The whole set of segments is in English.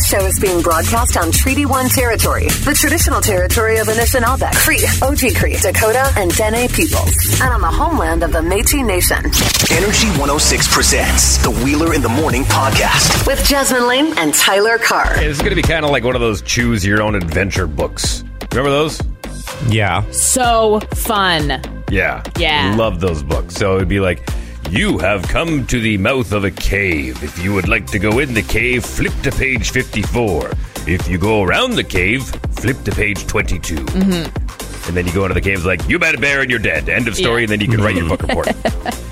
This show is being broadcast on Treaty 1 territory, the traditional territory of Anishinaabe, Cree, Oji Cree, Dakota, and Dene peoples, and on the homeland of the Métis Nation. Energy 106 presents the Wheeler in the Morning podcast. With Jasmine Lane and Tyler Carr. It's going to be kind of like one of those choose your own adventure books. Remember those? Yeah. So fun. Yeah. Yeah. Love those books. So it'd be like, you have come to the mouth of a cave. If you would like to go in the cave, flip to page 54. If you go around the cave, flip to page 22. Mm-hmm. And then you go into the cave, it's like, you met a bear and you're dead. End of story. Yeah. And then you can write your book report.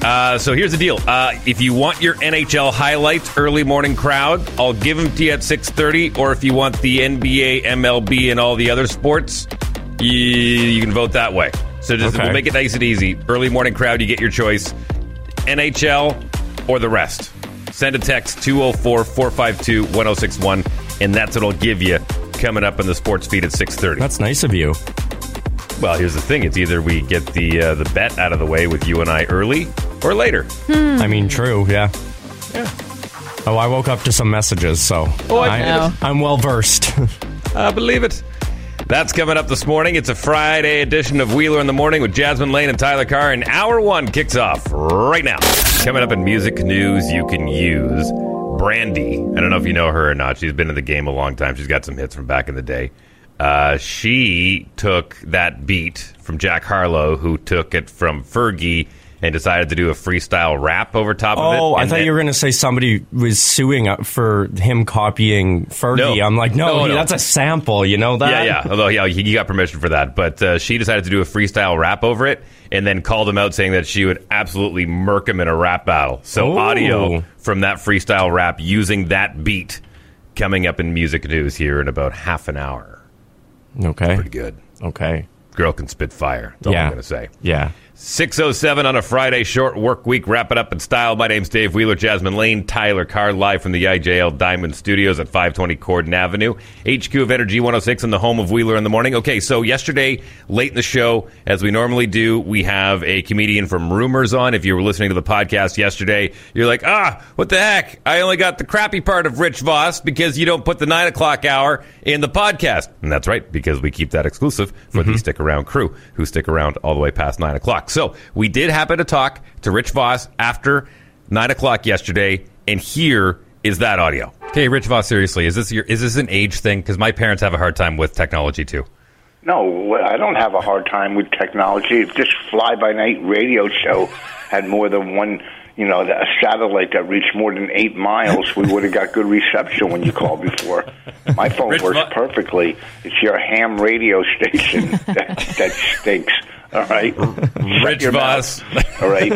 Uh, so here's the deal. Uh, if you want your NHL highlights, early morning crowd, I'll give them to you at 6.30. Or if you want the NBA, MLB, and all the other sports, you, you can vote that way. So just Okay. we'll make it nice and easy. Early morning crowd, you get your choice. NHL or the rest. Send a text 204-452-1061, and that's what I'll give you coming up in the sports feed at 6.30. That's nice of you. Well, here's the thing. It's either we get the uh, the bet out of the way with you and I early or later. I mean, true, yeah. Yeah. Oh, I woke up to some messages, so Oh, I know. I'm well versed. I believe it. That's coming up this morning. It's a Friday edition of Wheeler in the Morning with Jasmine Lane and Tyler Carr, and hour one kicks off right now. Coming up in music news you can use. Brandy. I don't know if you know her or not. She's been in the game a long time. She's got some hits from back in the day. Uh, she took that beat from Jack Harlow, who took it from Fergie and decided to do a freestyle rap over top of it. oh, I thought then- you were going to say somebody was suing uh, for him copying Fergie. No. I'm like, no, No, he- no. that's a sample. You know that? Yeah, yeah. Although, yeah, he he got permission for that. But uh, she decided to do a freestyle rap over it and then called him out saying that she would absolutely murk him in a rap battle. So, Ooh. audio from that freestyle rap using that beat coming up in music news here in about half an hour. Okay. Pretty good. Okay. Girl can spit fire. That's all Yeah. I'm going to say. Yeah. 607 on a Friday, short work week. Wrap it up in style. My name's Dave Wheeler, Jasmine Lane, Tyler Carr, live from the IJL Diamond Studios at 520 Corydon Avenue. HQ of Energy 106 and the home of Wheeler in the morning. Okay, so yesterday, late in the show, as we normally do, we have a comedian from Rumors on. If you were listening to the podcast yesterday, you're like, ah, what the heck? I only got the crappy part of Rich Voss because you don't put the 9 o'clock hour in the podcast. And that's right, because we keep that exclusive for the Stick Around crew who stick around all the way past 9 o'clock. So we did happen to talk to Rich Voss after 9 o'clock yesterday, and here is that audio. Okay, Rich Voss, seriously, is this your is this an age thing? Because my parents have a hard time with technology too. No, I don't have a hard time with technology. If this fly-by-night radio show had more than one, you know, a satellite that reached more than eight miles, we would have got good reception when you called before. My phone Rich works Vo- perfectly. It's your ham radio station that, that stinks. All right, Rich Voss. All right,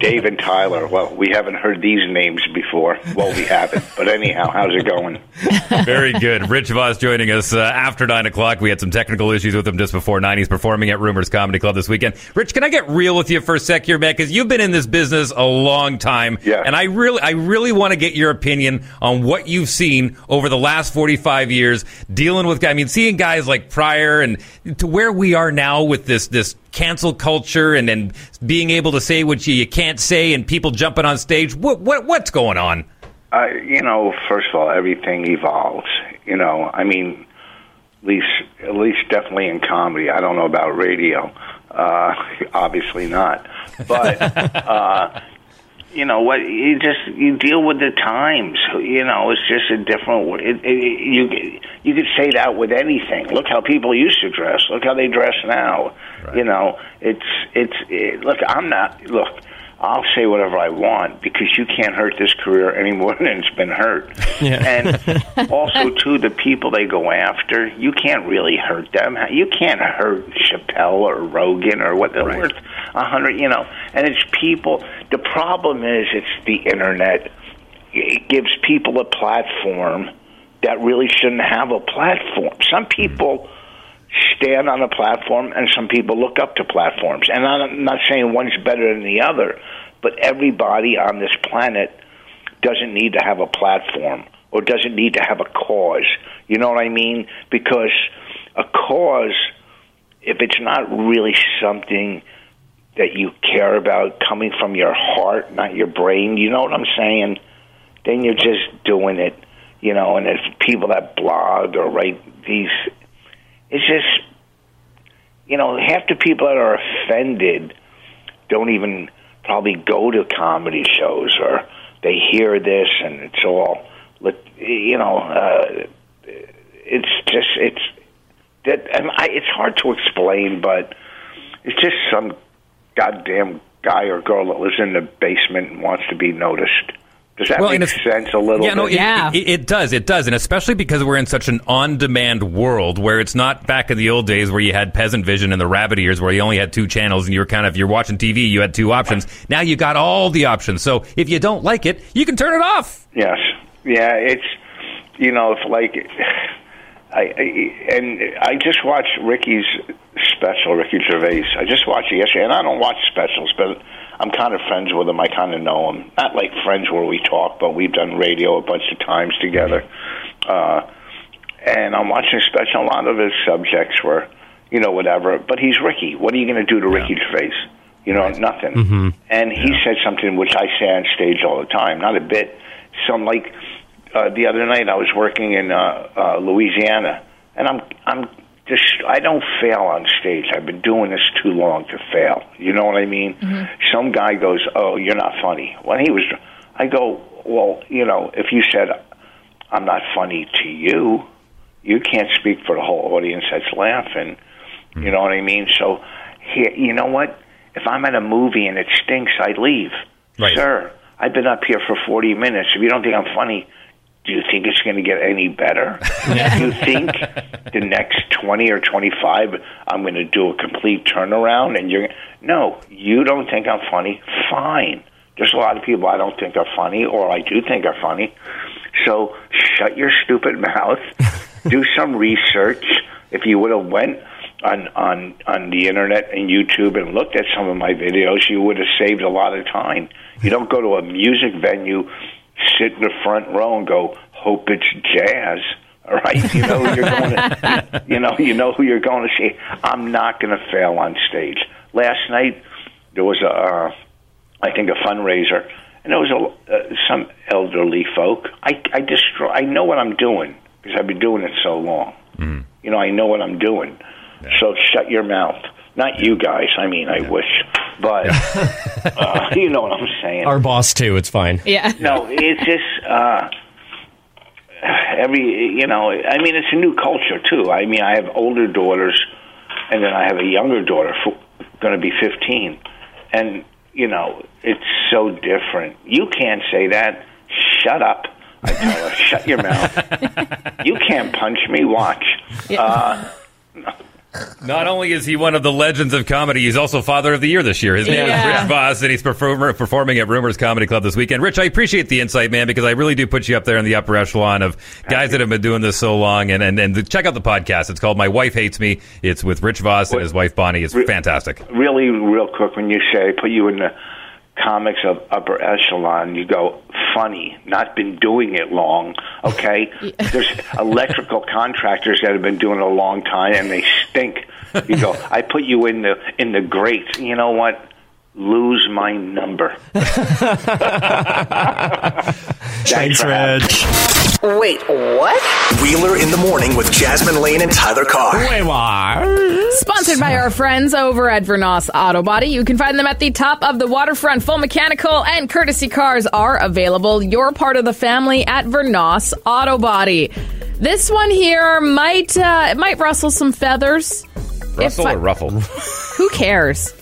Dave and Tyler. Well, we haven't heard these names before. Well, we haven't. But anyhow, how's it going? Very good. Rich Voss joining us uh, after 9 o'clock. We had some technical issues with him just before 9. He's performing at Rumors Comedy Club this weekend. Rich, can I get real with you for a sec here, man? Because you've been in this business a long time. Yeah. And I really, I really want to get your opinion on what you've seen over the last 45 years dealing with, guys. I mean, seeing guys like Pryor and to where we are now with this, this cancel culture and, and being able to say what you, you can't say and people jumping on stage. What, what, what's going on? Uh, you know, first of all, everything evolves. You know, I mean, at least, at least definitely in comedy. I don't know about radio. Uh, obviously not. But uh, you know what? You just you deal with the times. You know, it's just a different. w- It, it, you you could say that with anything. Look how people used to dress. Look how they dress now. You know, it's it's it, look. I'm not look. I'll say whatever I want because you can't hurt this career any more than it's been hurt. And also, too, the people they go after, you can't really hurt them. You can't hurt Chappelle or Rogan or what they're worth a hundred. You know, and it's people. The problem is, it's the internet. It gives people a platform that really shouldn't have a platform. Some people stand on a platform and some people look up to platforms. And I'm not saying one's better than the other, but everybody on this planet doesn't need to have a platform or doesn't need to have a cause. You know what I mean? Because a cause, if it's not really something that you care about coming from your heart, not your brain, you know what I'm saying? Then you're just doing it. you know, and there's people that blog or write these. It's just, you know, half the people that are offended don't even probably go to comedy shows or they hear this and it's all, you know, uh, it's just it's that and I, it's hard to explain, but it's just some goddamn guy or girl that lives in the basement and wants to be noticed. Does that Well, and make it's- sense a little Yeah, no, it, Yeah. It, it does. It does, and especially because we're in such an on-demand world where it's not back in the old days where you had peasant vision and the rabbit ears where you only had two channels and you were kind of you're watching TV, you had two options. Now you got all the options. So if you don't like it, you can turn it off. Yes. Yeah, it's you know, if like I, I and I just watched Ricky's special, Ricky Gervais. I just watched it yesterday, and I don't watch specials, but I'm kind of friends with him. I kind of know him. Not like friends where we talk, but we've done radio a bunch of times together. Uh, and I'm watching a special. A lot of his subjects were, you know, whatever. But he's Ricky. What are you going to do to Ricky Gervais? You know, nothing. And he said something which I say on stage all the time. Not a bit. Some like uh, the other night I was working in uh, uh, Louisiana, and I'm I'm just I don't fail on stage. I've been doing this too long to fail. You know what I mean? Mm-hmm. Some guy goes, "Oh, you're not funny." When he was, I go, "Well, you know, if you said I'm not funny to you, you can't speak for the whole audience that's laughing." Hmm. You know what I mean? So, here, you know what? If I'm at a movie and it stinks, I leave. Right. Sir, I've been up here for 40 minutes. If you don't think I'm funny, do you think it's going to get any better? do you think the next 20 or 25 I'm going to do a complete turnaround and you're No, you don't think I'm funny. Fine. There's a lot of people I don't think are funny or I do think are funny. So shut your stupid mouth. do some research. If you would have went on on on the internet and YouTube and looked at some of my videos, you would have saved a lot of time. You don't go to a music venue, sit in the front row, and go, "Hope it's jazz." All right, you know who you're going to, you know, you know who you're going to see. I'm not going to fail on stage. Last night there was a, uh, I think, a fundraiser, and there was a uh, some elderly folk. I I destroy. I know what I'm doing because I've been doing it so long. You know, I know what I'm doing. So shut your mouth. Not you guys. I mean, I wish, but uh, you know what I'm saying. Our boss too. It's fine. Yeah. no, it's just uh, every. You know, I mean, it's a new culture too. I mean, I have older daughters, and then I have a younger daughter, going to be 15, and you know, it's so different. You can't say that. Shut up. I tell her, shut your mouth. You can't punch me. Watch. Uh, Not only is he one of the legends of comedy, he's also Father of the Year this year. His name Yeah. is Rich Voss, and he's performer, performing at Rumors Comedy Club this weekend. Rich, I appreciate the insight, man, because I really do put you up there in the upper echelon of guys that have been doing this so long. And, and, and check out the podcast. It's called My Wife Hates Me. It's with Rich Voss and his wife, Bonnie. It's fantastic. really real quick when you say put you in the comics of upper echelon you go funny not been doing it long okay? There's electrical contractors that have been doing it a long time and they stink. You go i put you in the in the greats you know what lose my number Thanks, Reg. Wait, what? Wheeler in the morning with Jasmine Lane and Tyler Carr. Wait, what? Sponsored by our friends over at Vernos Auto Body. You can find them at the top of the waterfront. Full mechanical and courtesy cars are available. You're part of the family at Vernos Auto Body. This one here might uh, it might rustle some feathers. Russell If I- or Ruffle? Who cares?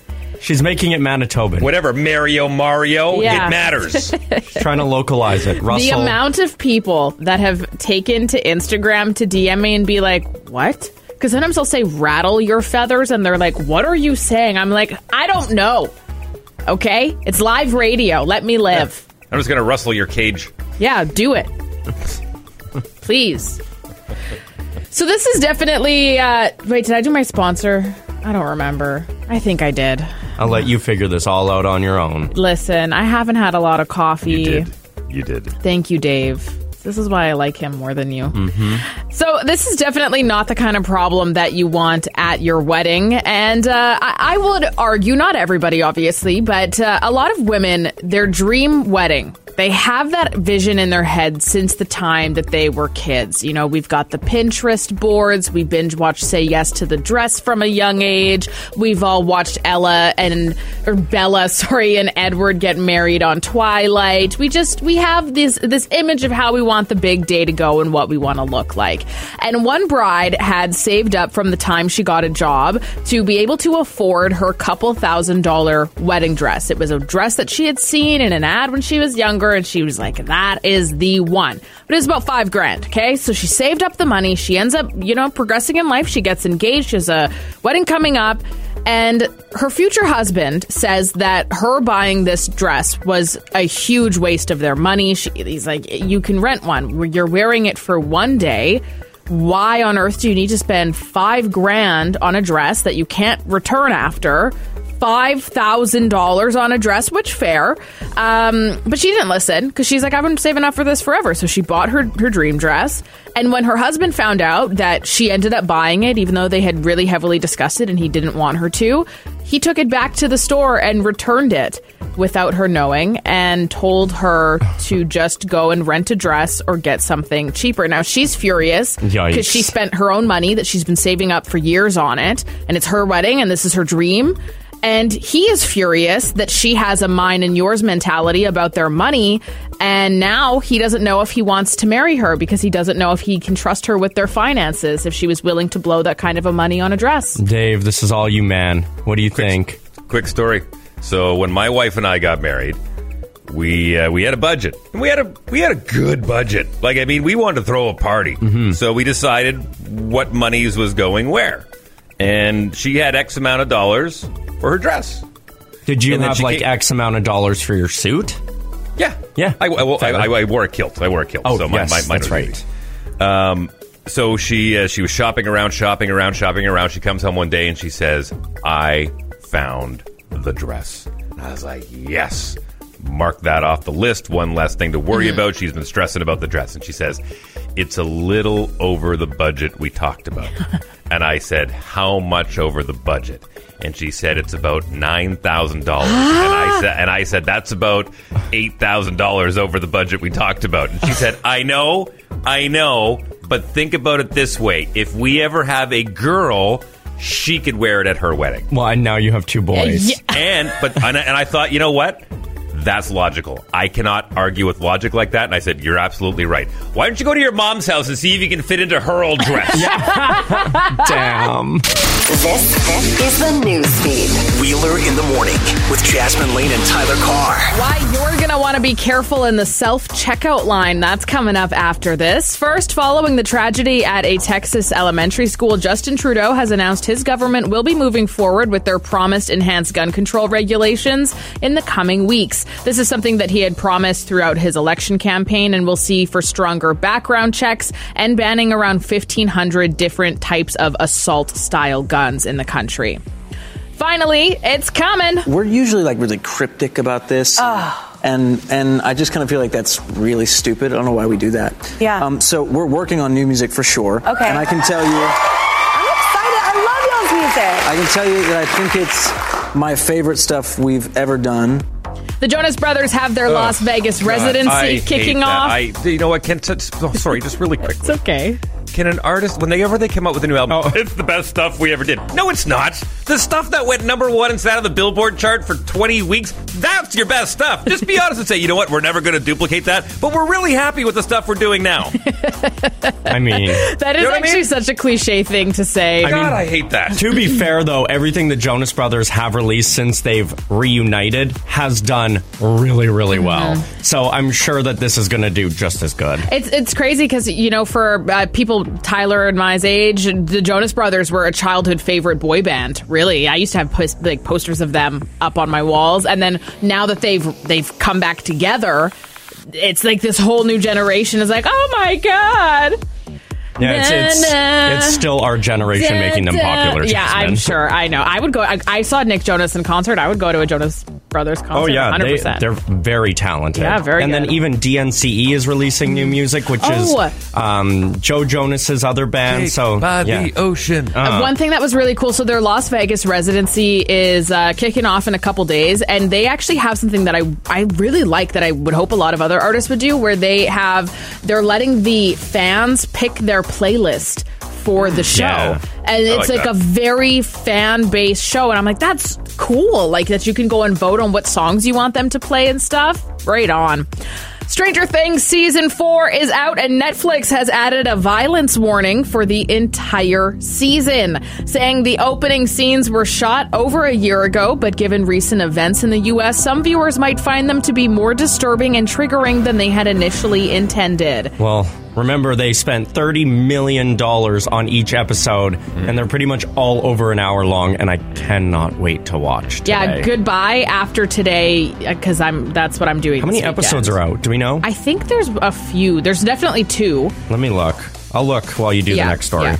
She's making it Manitoban. Whatever, Mario, Mario, Yeah. it matters. Trying to localize it. Russell. The amount of people that have taken to Instagram to DM me and be like, "What?" Because sometimes I'll say "rattle your feathers," and they're like, "What are you saying?" I'm like, "I don't know." Okay, it's live radio. Let me live. I'm just going to rustle your cage. Yeah, do it. Please. So this is definitely uh wait, did I do my sponsor? I don't remember. I think I did. I'll let you figure this all out on your own. Listen, I haven't had a lot of coffee. You did. You did. Thank you, Dave. This is why I like him more than you. So, this is definitely not the kind of problem that you want at your wedding. And uh, I, I would argue, not everybody, obviously, but uh, a lot of women, their dream wedding they have that vision in their head since the time that they were kids. You know, we've got the Pinterest boards. We binge watch Say Yes to the Dress from a young age. We've all watched Ella and or Bella, sorry, and Edward get married on Twilight. We just we have this this image of how we want the big day to go and what we want to look like. And one bride had saved up from the time she got a job to be able to afford her couple thousand dollar wedding dress. It was a dress that she had seen in an ad when she was younger, and she was like, that is the one. But it was about five grand, okay? So she saved up the money. She ends up, you know, progressing in life. She gets engaged. She has a wedding coming up. And her future husband says that her buying this dress was a huge waste of their money. She, he's like, you can rent one. You're wearing it for one day why on earth do you need to spend five grand on a dress that you can't return after? Five thousand dollars on a dress, which fair, um, but she didn't listen because she's like, I've been saving up for this forever. So she bought her her dream dress, and when her husband found out that she ended up buying it, even though they had really heavily discussed it and he didn't want her to, he took it back to the store and returned it without her knowing and told her to just go and rent a dress or get something cheaper. Now she's furious because she spent her own money that she's been saving up for years on it, and it's her wedding and this is her dream. And he is furious that she has a mine and yours mentality about their money. And now he doesn't know if he wants to marry her because he doesn't know if he can trust her with their finances if she was willing to blow that kind of a money on a dress. Dave, this is all you, man. What do you think? Quick story. So when my wife and I got married, we uh, we had a budget, and we had a we had a good budget. Like I mean, we wanted to throw a party, so we decided what monies was going where, and she had X amount of dollars for her dress. Did you And have like came- X amount of dollars for your suit? Yeah, Yeah. I, I, I, I, I wore a kilt. I wore a kilt. Oh, so my, yes, my, mine that's right. Um, so she uh, she was shopping around, shopping around, shopping around. She comes home one day and she says, "I found the dress." And I was like, "Yes." Mark that off the list. One less thing to worry about. She's been stressing about the dress, and she says, "It's a little over the budget we talked about." and I said, "How much over the budget?" And she said, "It's about nine thousand dollars." and I ah! said, "And I said that's about eight thousand dollars over the budget we talked about." And she said, "I know, I know, but think about it this way: if we ever have a girl, she could wear it at her wedding." Well, and now you have two boys. Yeah. And but and I, and I thought, you know what? That's logical. I cannot argue with logic like that. And I said, you're absolutely right. Why don't you go to your mom's house and see if you can fit into her old dress? Damn. This is the news feed. Wheeler in the morning with Jasmine Lane and Tyler Carr. Why you're going to want to be careful in the self checkout line. That's coming up after this. First, following the tragedy at a Texas elementary school, Justin Trudeau has announced his government will be moving forward with their promised enhanced gun control regulations in the coming weeks. This is something that he had promised throughout his election campaign and we'll see for stronger background checks and banning around 1,500 different types of assault style guns in the country. Finally, it's coming. We're usually like really cryptic about this. And and I just kind of feel like that's really stupid. I don't know why we do that. Yeah. Um, so we're working on new music for sure. Okay. And I can tell you, I'm excited. I love y'all's music. I can tell you that I think it's my favorite stuff we've ever done. The Jonas Brothers have their Las Vegas residency God, I hate kicking that. off. I, you know what? Can oh, sorry, just really quickly. it's okay. Can an artist, whenever they ever come out with a new album, oh, it's the best stuff we ever did? No, it's not. The stuff that went number one and sat on the Billboard chart for 20 weeks, that's your best stuff. Just be honest and say, you know what, we're never going to duplicate that, but we're really happy with the stuff we're doing now. I mean, That is You know what I actually mean? such a cliche thing to say. God, I hate that. to be fair though, everything the Jonas Brothers have released since they've reunited has done really, really well. So I'm sure that this is going to do just as good. It's it's crazy because you know for uh, people Tyler and my age, the Jonas Brothers were a childhood favorite boy band. Really, I used to have pos- like posters of them up on my walls, and then now that they've they've come back together, it's like this whole new generation is like, oh my god. Yeah, it's, it's, it's still our generation making them popular. Yeah, I'm sure. I know. I would go. I, I saw Nick Jonas in concert. I would go to a Jonas Brothers concert. Oh yeah, they, 100%. they're very talented. Yeah, very And good. then even DNCE is releasing new music, which Oh. is um, Joe Jonas's other band. so by yeah. the ocean. Uh, One thing that was really cool. So their Las Vegas residency is uh, kicking off in a couple days, and they actually have something that I I really like that I would hope a lot of other artists would do, where they have they're letting the fans pick their playlist for the show, Yeah. and it's like like, a very fan based show, and I'm like that's cool, like that you can go and vote on what songs you want them to play and stuff. Right on. Stranger Things season four is out, and Netflix has added a violence warning for the entire season, saying the opening scenes were shot over a year ago, but given recent events in the U.S., some viewers might find them to be more disturbing and triggering than they had initially intended. Well, remember they spent thirty million dollars on each episode, Mm-hmm. and they're pretty much all over an hour long. And I cannot wait to watch. Today. Yeah, goodbye after today, because I'm that's what I'm doing. How many this episodes are out? Do we know? I think there's a few. There's definitely two. Let me look. I'll look while you do Yeah, the next story. yeah.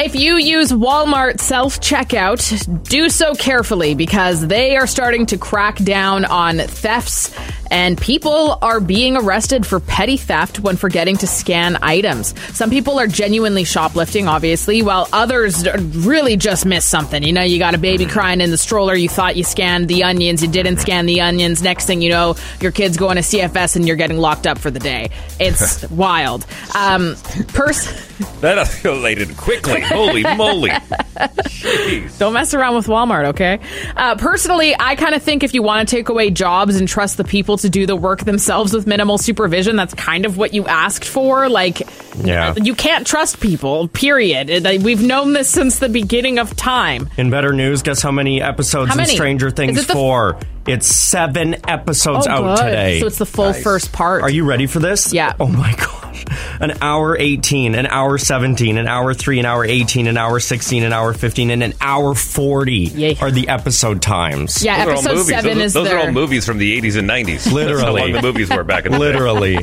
If you use Walmart self checkout, do so carefully because they are starting to crack down on thefts and people are being arrested for petty theft when forgetting to scan items. Some people are genuinely shoplifting, obviously, while others really just missed something. You know, you got a baby crying in the stroller, you thought you scanned the onions, you didn't scan the onions. Next thing you know, your kid's going to CFS and you're getting locked up for the day. It's wild. Um, pers- That escalated quickly. Holy moly. Jeez. Don't mess around with Walmart, okay? Uh, personally, I kind of think if you want to take away jobs and trust the people to do the work themselves with minimal supervision, that's kind of what you asked for. Like, Yeah. you can't trust people, period. We've known this since the beginning of time. In better news, guess how many episodes How in many? Stranger Is Things it 4? It's seven episodes Oh, out good. today. So it's the full first part. Are you ready for this? Yeah. Oh my gosh. An hour 18, an hour 17, an hour 3, an hour 18, an hour 16, an hour 15, and an hour 40 Yay. are the episode times. Yeah, Those are all episode movies. seven those, is those their. are all movies from the 80s and 90s. That's how Literally. long the movies were back in the day. Literally.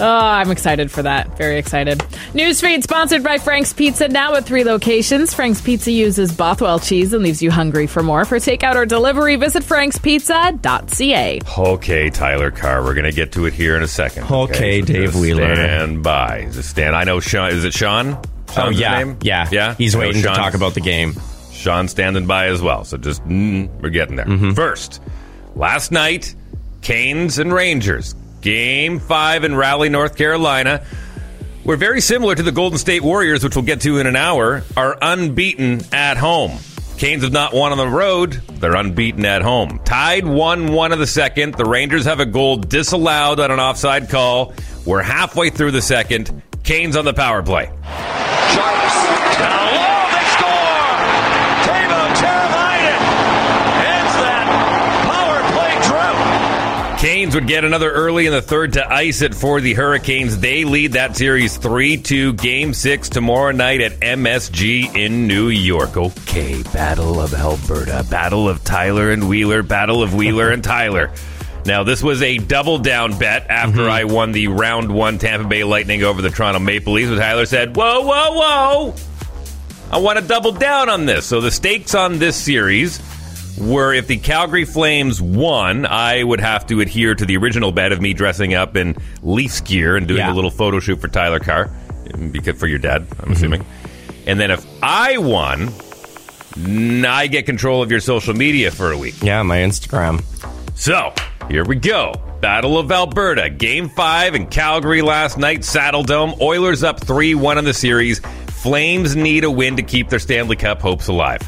Oh, I'm excited for that. Very excited. Newsfeed sponsored by Frank's Pizza, now at three locations. Frank's Pizza uses Bothwell cheese and leaves you hungry for more. For takeout or delivery, visit frankspizza.ca. Okay, Tyler Carr, we're going to get to it here in a second. Okay, Dave just Wheeler. Stand by. Is it stand? I know Sean. Is it Sean? Oh, Sean's his yeah. name? Yeah. Yeah. He's I know waiting to talk about the game. Sean's standing by as well. So just, mm, we're getting there. Mm-hmm. First, last night, Canes and Rangers. Game five in Raleigh, North Carolina. We're very similar to the Golden State Warriors, which we'll get to in an hour, are unbeaten at home. Canes have not won on the road. They're unbeaten at home. Tied 1 1 of the second. The Rangers have a goal disallowed on an offside call. We're halfway through the second. Canes on the power play. And a low, they score! Teuvo Teravainen ends that power play drought. Canes would get another early in the third to ice it for the Hurricanes. They lead that series 3 2. Game 6 tomorrow night at MSG in New York. Okay, Battle of Alberta. Battle of Tyler and Wheeler. Battle of Wheeler and Tyler. Now, this was a double down bet after mm-hmm. I won the round one Tampa Bay Lightning over the Toronto Maple Leafs. But Tyler said, Whoa, whoa, whoa. I want to double down on this. So the stakes on this series were if the Calgary Flames won, I would have to adhere to the original bet of me dressing up in Leafs gear and doing Yeah. a little photo shoot for Tyler Carr, because for your dad, I'm assuming. And then if I won, I get control of your social media for a week. Yeah, my Instagram. So, here we go. Battle of Alberta, Game 5 in Calgary last night, Saddledome. Oilers up 3 1 in the series. Flames need a win to keep their Stanley Cup hopes alive.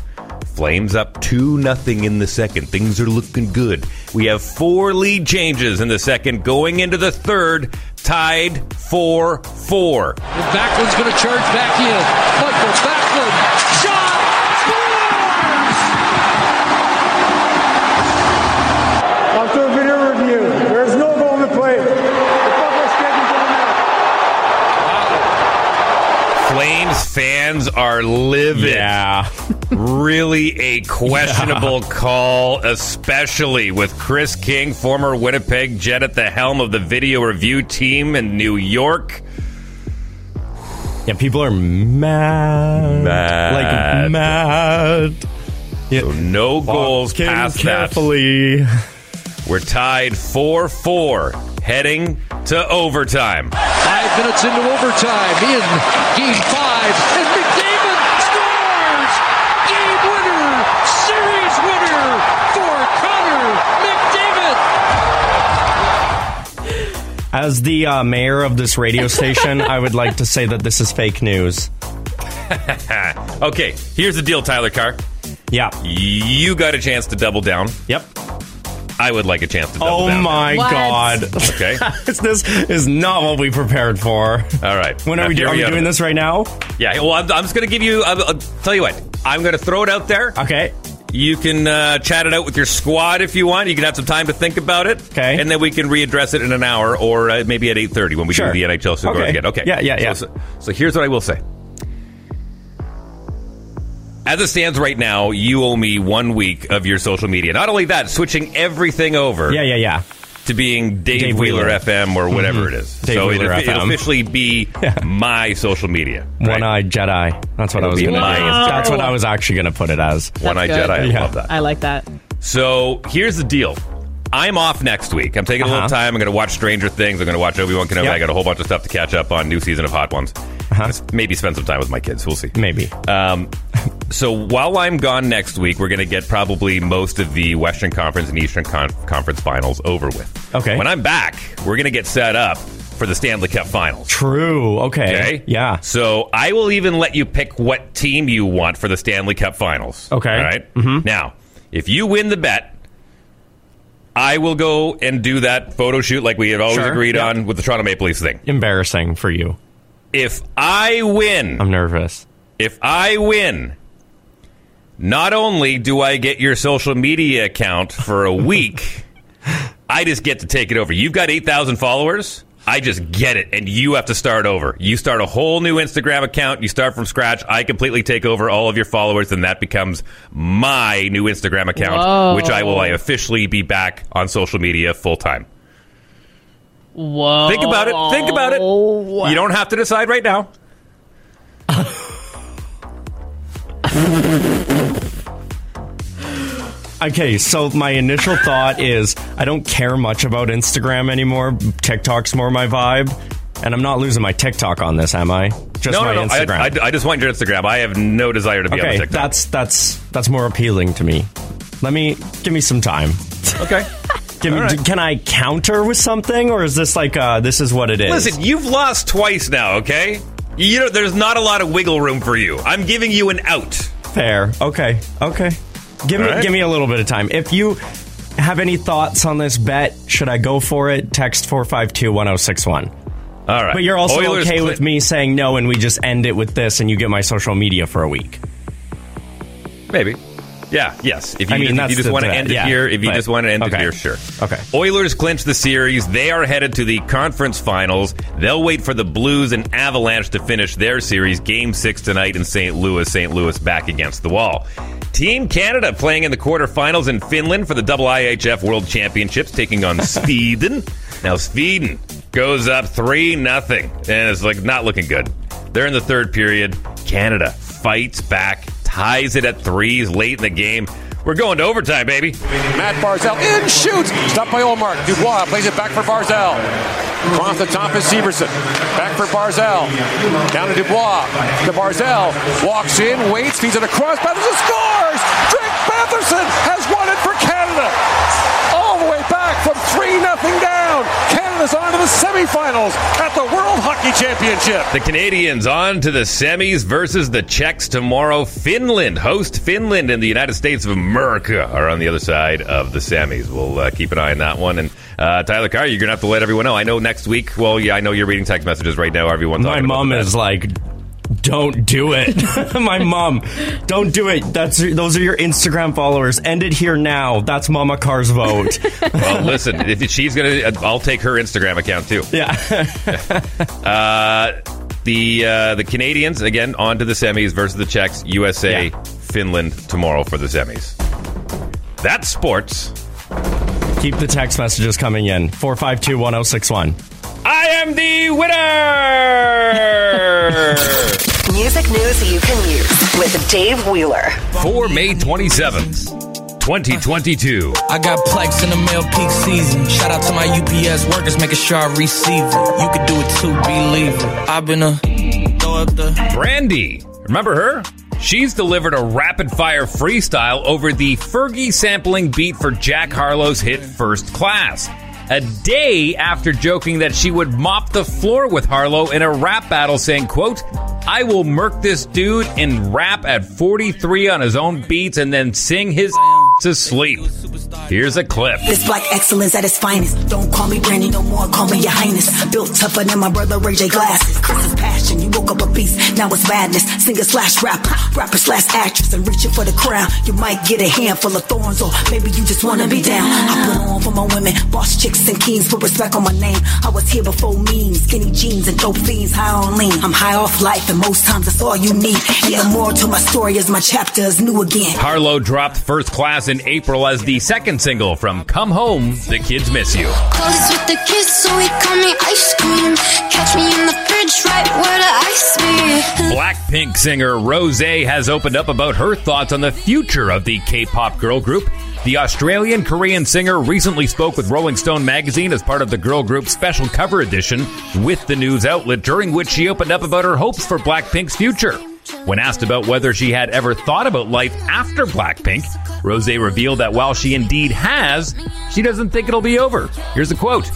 Flames up 2 0 in the second. Things are looking good. We have four lead changes in the second, going into the third, tied 4 4. Backlund's going to charge back in. Mikael Backlund. Shot! After a video review, there's no goal in the play. The puck was taken to the net. Flames fans are livid. Yeah. Really a questionable call, especially with Kris King, former Winnipeg Jet, at the helm of the video review team in New York. Yeah, people are mad. Mad. Like, mad. So no goals Walk in past carefully. that. We're tied 4 4, heading to overtime. Five minutes into overtime in game five, and McDavid scores! Game winner, series winner for Connor McDavid! As the uh, mayor of this radio station, I would like to say that this is fake news. okay, here's the deal, Tyler Carr. Yeah. You got a chance to double down. Yep. I would like a chance to double Oh down. Oh my What? god. Okay. this is not what we prepared for. All right. When are Now, we, hear are me we doing this right now? Yeah, well, I'm, I'm just going to give you, I'll, I'll tell you what, I'm going to throw it out there. Okay. You can uh, chat it out with your squad if you want. You can have some time to think about it. Okay. And then we can readdress it in an hour or uh, maybe at 8.30 when we Sure. do the NHL Super Okay. again. Okay. Yeah, yeah, yeah. So, so, so here's what I will say. As it stands right now, you owe me one week of your social media. Not only that, switching everything over Yeah, yeah, yeah. To being Dave, Dave Wheeler. Wheeler. FM or whatever mm-hmm. it is. Dave so Wheeler it'll, it'll officially be my social media. right? One-eyed Jedi. That's what It'll I was going to. my That's what I was actually going to put it as. One-eyed. Jedi. I Yeah. love that. I like that. So here's the deal. I'm off next week. I'm taking a little Uh-huh. time. I'm going to watch Stranger Things. I'm going to watch Obi Wan Kenobi. Yep. I got a whole bunch of stuff to catch up on. New season of Hot Ones. Uh-huh. Maybe spend some time with my kids. We'll see. Maybe. Um, so while I'm gone next week, we're going to get probably most of the Western Conference and Eastern Con- Conference finals over with. Okay. When I'm back, we're going to get set up for the Stanley Cup Finals. True. Okay. Okay. Yeah. So I will even let you pick what team you want for the Stanley Cup Finals. Okay. All right? Mhm. Now, if you win the bet, I will go and do that photo shoot like we had always Sure. agreed Yeah. on with the Toronto Maple Leafs thing. Embarrassing for you. If I win, I'm nervous. if I win, not only do I get your social media account for a week, I just get to take it over. You've got 8,000 followers. I just get it, and you have to start over. You start a whole new Instagram account. You start from scratch. I completely take over all of your followers, and that becomes my new Instagram account, Whoa. which I will I officially be back on social media full time. Whoa. Think about it. Think about it. You don't have to decide right now. Okay, so my initial thought is I don't care much about Instagram anymore. TikTok's more my vibe. And I'm not losing my TikTok on this, am I? Just no, my no, no. I, Instagram. I, I just want your Instagram. I have no desire to be on TikTok. that's that's that's more appealing to me. Let me give me some time. okay. Give me, right. Can I counter with something, or is this like uh, this is what it is? Listen, you've lost twice now, okay? You know, there's not a lot of wiggle room for you. I'm giving you an out. Fair. Okay. Okay. Give me All right. give me a little bit of time. If you have any thoughts on this bet, should I go for it? Text four five two one zero six one. All right. But you're also Oilers okay cli- with me saying no, and we just end it with this, and you get my social media for a week. Maybe. Yeah, yes. If you, I mean, if you just the want to end it yeah. here, if you But- just want to end it here, sure. Okay. Oilers clinch the series. They are headed to the conference finals. They'll wait for the Blues and Avalanche to finish their series. Game six tonight in St. Louis. St. Louis back against the wall. Team Canada playing in the quarterfinals in Finland for the IIHF World Championships, taking on Sweden. Now Sweden goes up three nothing, and it's like not looking good. They're in the third period. Canada fights back, ties it at threes late in the game. We're going to overtime, baby. Matt Barzal in shoots. Stopped by Olmark. Dubois plays it back for Barzal. Across the top is Severson. Back for Barzal. Down to Dubois. To Barzal. Walks in, waits, feeds it across. Batherson scores! Drake Batherson has won it for Canada. All the way back from 3 0 down. Canada's on to the semifinals at the World Hockey Championship. The Canadians on to the semis versus the Czechs tomorrow. Finland, host Finland and the United States of America are on the other side of the semis. We'll uh, keep an eye on that one. And uh, Tyler Carr, you're going to have to let everyone know. I know next week, well, yeah, I know you're reading text messages right now. Everyone's My mom is like, "Don't do it." My mom, don't do it. That's those are your Instagram followers. End it here now. That's Mama Car's vote. well, listen, if she's to, I'll take her Instagram account too. yeah. Uh, the uh, the Canadians again on to the semis versus the Czechs. USA, Yeah. Finland tomorrow for the semis. That's sports. Keep the text messages coming in. 452 1061. I am the winner. Music news you can use with Dave Wheeler. For May 27th, 2022. I got plex in the mail peak season. Shout out to my UPS workers, making sure I receive it. You could do it too, believe it. I've been a throw up the Brandy. Remember her? She's delivered a rapid fire freestyle over the Fergie sampling beat for Jack Harlow's hit First Class. A day after joking that she would mop the floor with Harlow in a rap battle, saying, quote, I will murk this dude and rap at 43 on his own beats and then sing his to sleep. Here's a clip. This black excellence at its finest. Don't call me Brandy no more, call me your highness. Built tougher than my brother Ray J glasses. Chris is passion, you woke up a beast, now it's madness. Singer slash rapper, rapper slash actress, and reaching for the crown. You might get a handful of thorns, or maybe you just wanna be down. I put on for my women, boss chicks and kings, put respect on my name. I was here before memes, skinny jeans and dope fiends, high on lean. I'm high off life, and most times that's all you need. And the more to my story is my chapter is new again. Harlow dropped First Class in April as the second single from Come Home, The Kids Miss You. Clothes with the kiss, so he call me ice cream. Catch me in the fridge, right where the ice be. Blackpink singer Rose has opened up about her thoughts on the future of the K-pop girl group. The Australian Korean singer recently spoke with Rolling Stone magazine as part of the girl group's special cover edition with the news outlet, during which she opened up about her hopes for Blackpink's future. When asked about whether she had ever thought about life after Blackpink, Rose revealed that while she indeed has, she doesn't think it'll be over. Here's a quote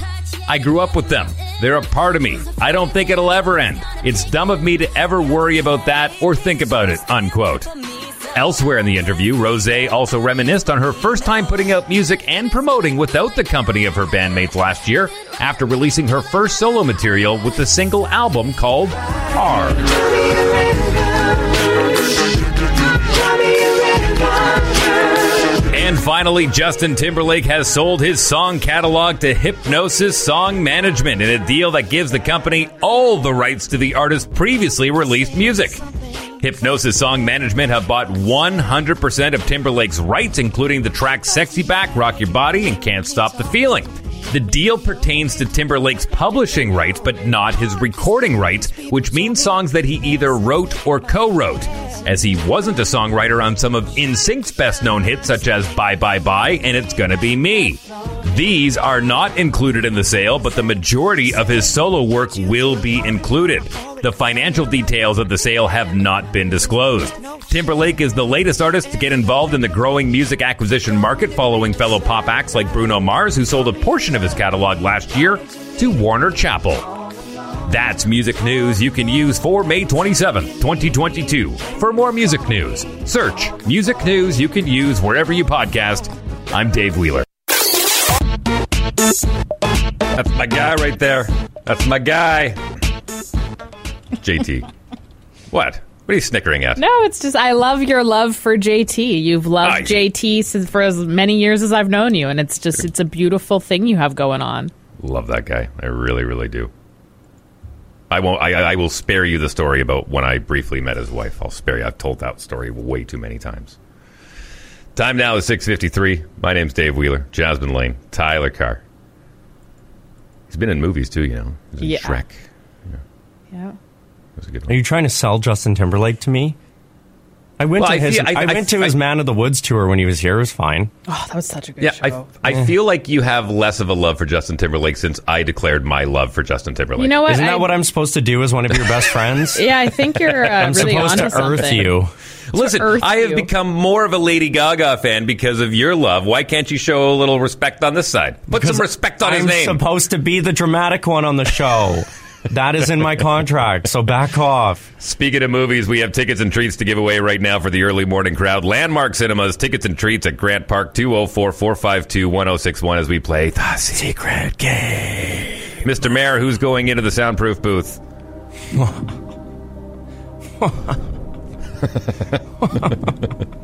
I grew up with them. They're a part of me. I don't think it'll ever end. It's dumb of me to ever worry about that or think about it. Unquote. Elsewhere in the interview, Rose also reminisced on her first time putting out music and promoting without the company of her bandmates last year after releasing her first solo material with the single album called R. And finally, Justin Timberlake has sold his song catalog to Hipgnosis Song Management in a deal that gives the company all the rights to the artist's previously released music. Hipgnosis Song Management have bought 100% of Timberlake's rights, including the tracks Sexy Back, Rock Your Body, and Can't Stop the Feeling. The deal pertains to Timberlake's publishing rights, but not his recording rights, which means songs that he either wrote or co wrote, as he wasn't a songwriter on some of NSYNC's best known hits, such as Bye Bye Bye and It's Gonna Be Me. These are not included in the sale, but the majority of his solo work will be included. The financial details of the sale have not been disclosed. Timberlake is the latest artist to get involved in the growing music acquisition market following fellow pop acts like Bruno Mars, who sold a portion of his catalog last year to Warner Chappell. That's music news you can use for May 27th, 2022. For more music news, search music news you can use wherever you podcast. I'm Dave Wheeler. That's my guy right there. That's my guy. JT. What? What are you snickering at? No, it's just I love your love for JT. You've loved I- JT since for as many years as I've known you, and it's just it's a beautiful thing you have going on. Love that guy. I really, really do. I won't. I, I will spare you the story about when I briefly met his wife. I'll spare you. I've told that story way too many times. Time now is six fifty three. My name's Dave Wheeler. Jasmine Lane. Tyler Carr. He's been in movies too. You know, He was in Yeah. Shrek. Yeah. was a good Are you trying to sell Justin Timberlake to me? I went Well, to I his. feel- I, I- I- went to his Man of the Woods tour when he was here. It was fine. Oh, that was such a good Yeah, show. I, I feel like you have less of a love for Justin Timberlake since I declared my love for Justin Timberlake. You know what? Isn't that what I'm supposed to do as one of your best friends? yeah, I think you're uh, I'm really supposed onto to earth something. you. Listen, I have you. become more of a Lady Gaga fan because of your love. Why can't you show a little respect on this side? Put Because some respect on his I'm name. supposed to be the dramatic one on the show. that is in my contract, so back off. Speaking of movies, we have tickets and treats to give away right now for the early morning crowd. Landmark Cinemas, tickets and treats at Grant Park, 204 452 1061 as we play The Secret Game. Mr. Mayor, who's going into the soundproof booth?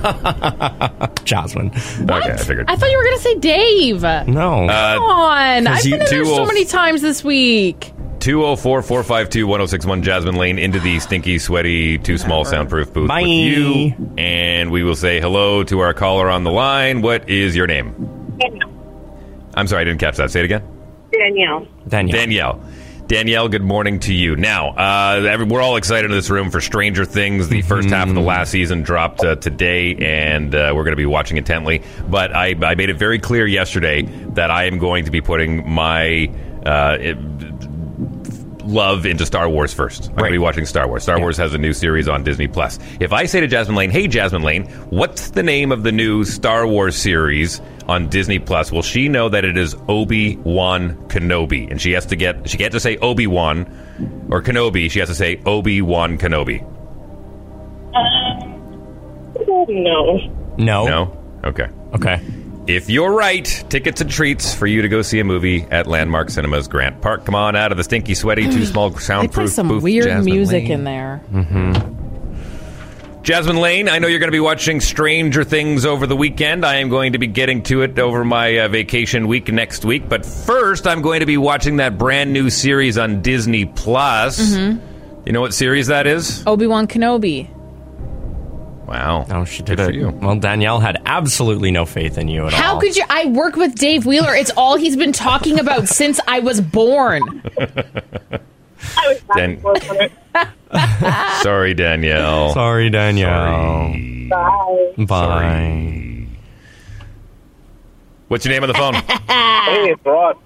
Jasmine. Okay, I figured. I thought you were going to say Dave. No. Uh, Come on. 'cause I've you- been in there so 20 many times this week. 204 452 1061 Jasmine Lane into the stinky, sweaty, too small soundproof booth Bye. with you. And we will say hello to our caller on the line. What is your name? I'm sorry, I didn't catch that. Say it again. Danielle. Danielle. Danielle. Danielle, good morning to you. Now, uh, every, we're all excited in this room for Stranger Things. The first half of the last season dropped uh, today, and uh, we're going to be watching intently. But I, I made it very clear yesterday that I am going to be putting my. Uh, it, love into Star Wars first. I'm going to be watching Star Wars. Star Wars has a new series on Disney Plus. If I say to Jasmine Lane, "Hey Jasmine Lane, what's the name of the new Star Wars series on Disney Plus?" Will she know that it is Obi-Wan Kenobi and she has to get she can't just say Obi-Wan or Kenobi, she has to say Obi-Wan Kenobi. No. No. No? Okay. Okay. If you're right, tickets and treats for you to go see a movie at Landmark Cinemas Grant Park. Come on out of the stinky, sweaty, too small They soundproof play some booth. weird Jasmine music Lane. in there. Mm-hmm. Jasmine Lane, I know you're going to be watching Stranger Things over the weekend. I am going to be getting to it over my uh, vacation week next week. But first, I'm going to be watching that brand new series on Disney Plus. Mhm. You know what series that is? Obi Wan Kenobi. Wow. Oh, she did Good for it. you. Well, Danielle had absolutely no faith in you at all. How could you? I work with Dave Wheeler. It's all he's been talking about since I was born. Dan- Sorry, Danielle. Sorry, Danielle. Bye. Bye. What's your name on the phone? Hey, it's Ross.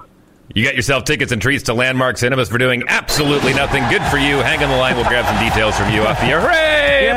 You got yourself tickets and treats to Landmark Cinemas for doing absolutely nothing. Good for you. Hang on the line. We'll grab some details from you off the air. Hooray! I'm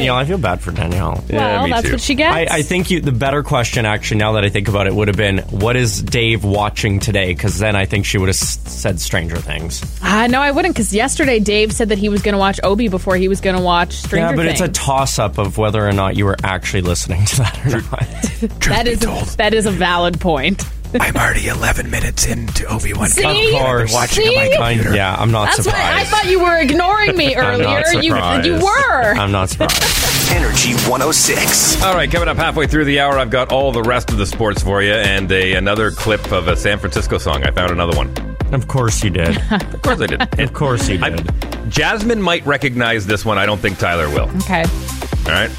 Danielle. I feel bad for Danielle. well, that's what she gets. I, I think you, the better question, actually, now that I think about it, would have been, "What is Dave watching today?" Because then I think she would have s- said Stranger Things. Uh, no, I wouldn't, because yesterday Dave said that he was going to watch Obi before he was going to watch Stranger Things. yeah, but Things. it's a toss-up of whether or not you were actually listening to that or not. that is that is a valid point. I'm already 11 minutes into Obi Wan. See? Of course. watching on my See? computer. yeah, I'm not That's why surprised. I thought you were ignoring me I'm earlier. not You you were. I'm not surprised. Energy 106. All right, coming up halfway through the hour, I've got all the rest of the sports for you and a, another clip of a San Francisco song. I found another one. Of course you did. Of course I did. of course you did. Jasmine might recognize this one. I don't think Tyler will. Okay. All right.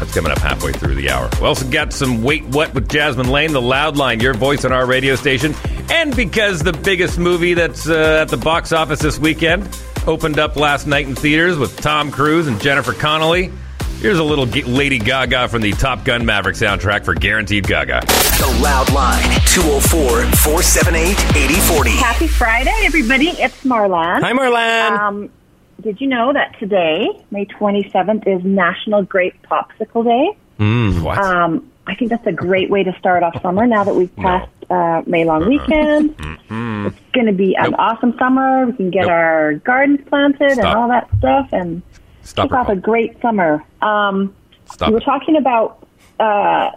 That's coming up halfway through the hour. We also got some Wait What with Jasmine Lane, the loud line, your voice on our radio station. And because the biggest movie that's uh, at the box office this weekend opened up last night in theaters with Tom Cruise and Jennifer Connelly, here's a little G- Lady Gaga from the Top Gun Maverick soundtrack for Guaranteed Gaga. The Loud Line, 204 478 8040. Happy Friday, everybody. It's Marlon. Hi, Marlan. Um, did you know that today, May 27th, is National Grape Popsicle Day? Mm, what? Um, I think that's a great way to start off summer now that we've passed uh, May long weekend. It's going to be an awesome summer. We can get our gardens planted and all that stuff and Stop kick off a great summer. Um, Stop you were talking about uh,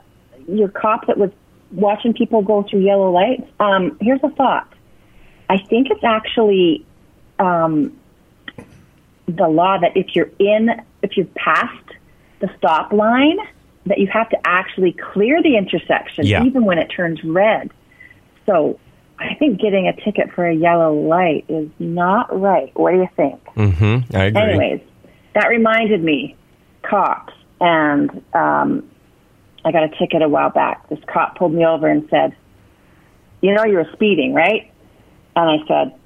your cop that was watching people go through yellow lights. Um, here's a thought. I think it's actually um, the law that if you're in, if you're past the stop line, that you have to actually clear the intersection Yeah. even when it turns red. So I think getting a ticket for a yellow light is not right. What do you think? Mm-hmm. I agree. Anyways, that reminded me, cops, and um, I got a ticket a while back. This cop pulled me over and said, "You know, you were speeding, right?" And I said,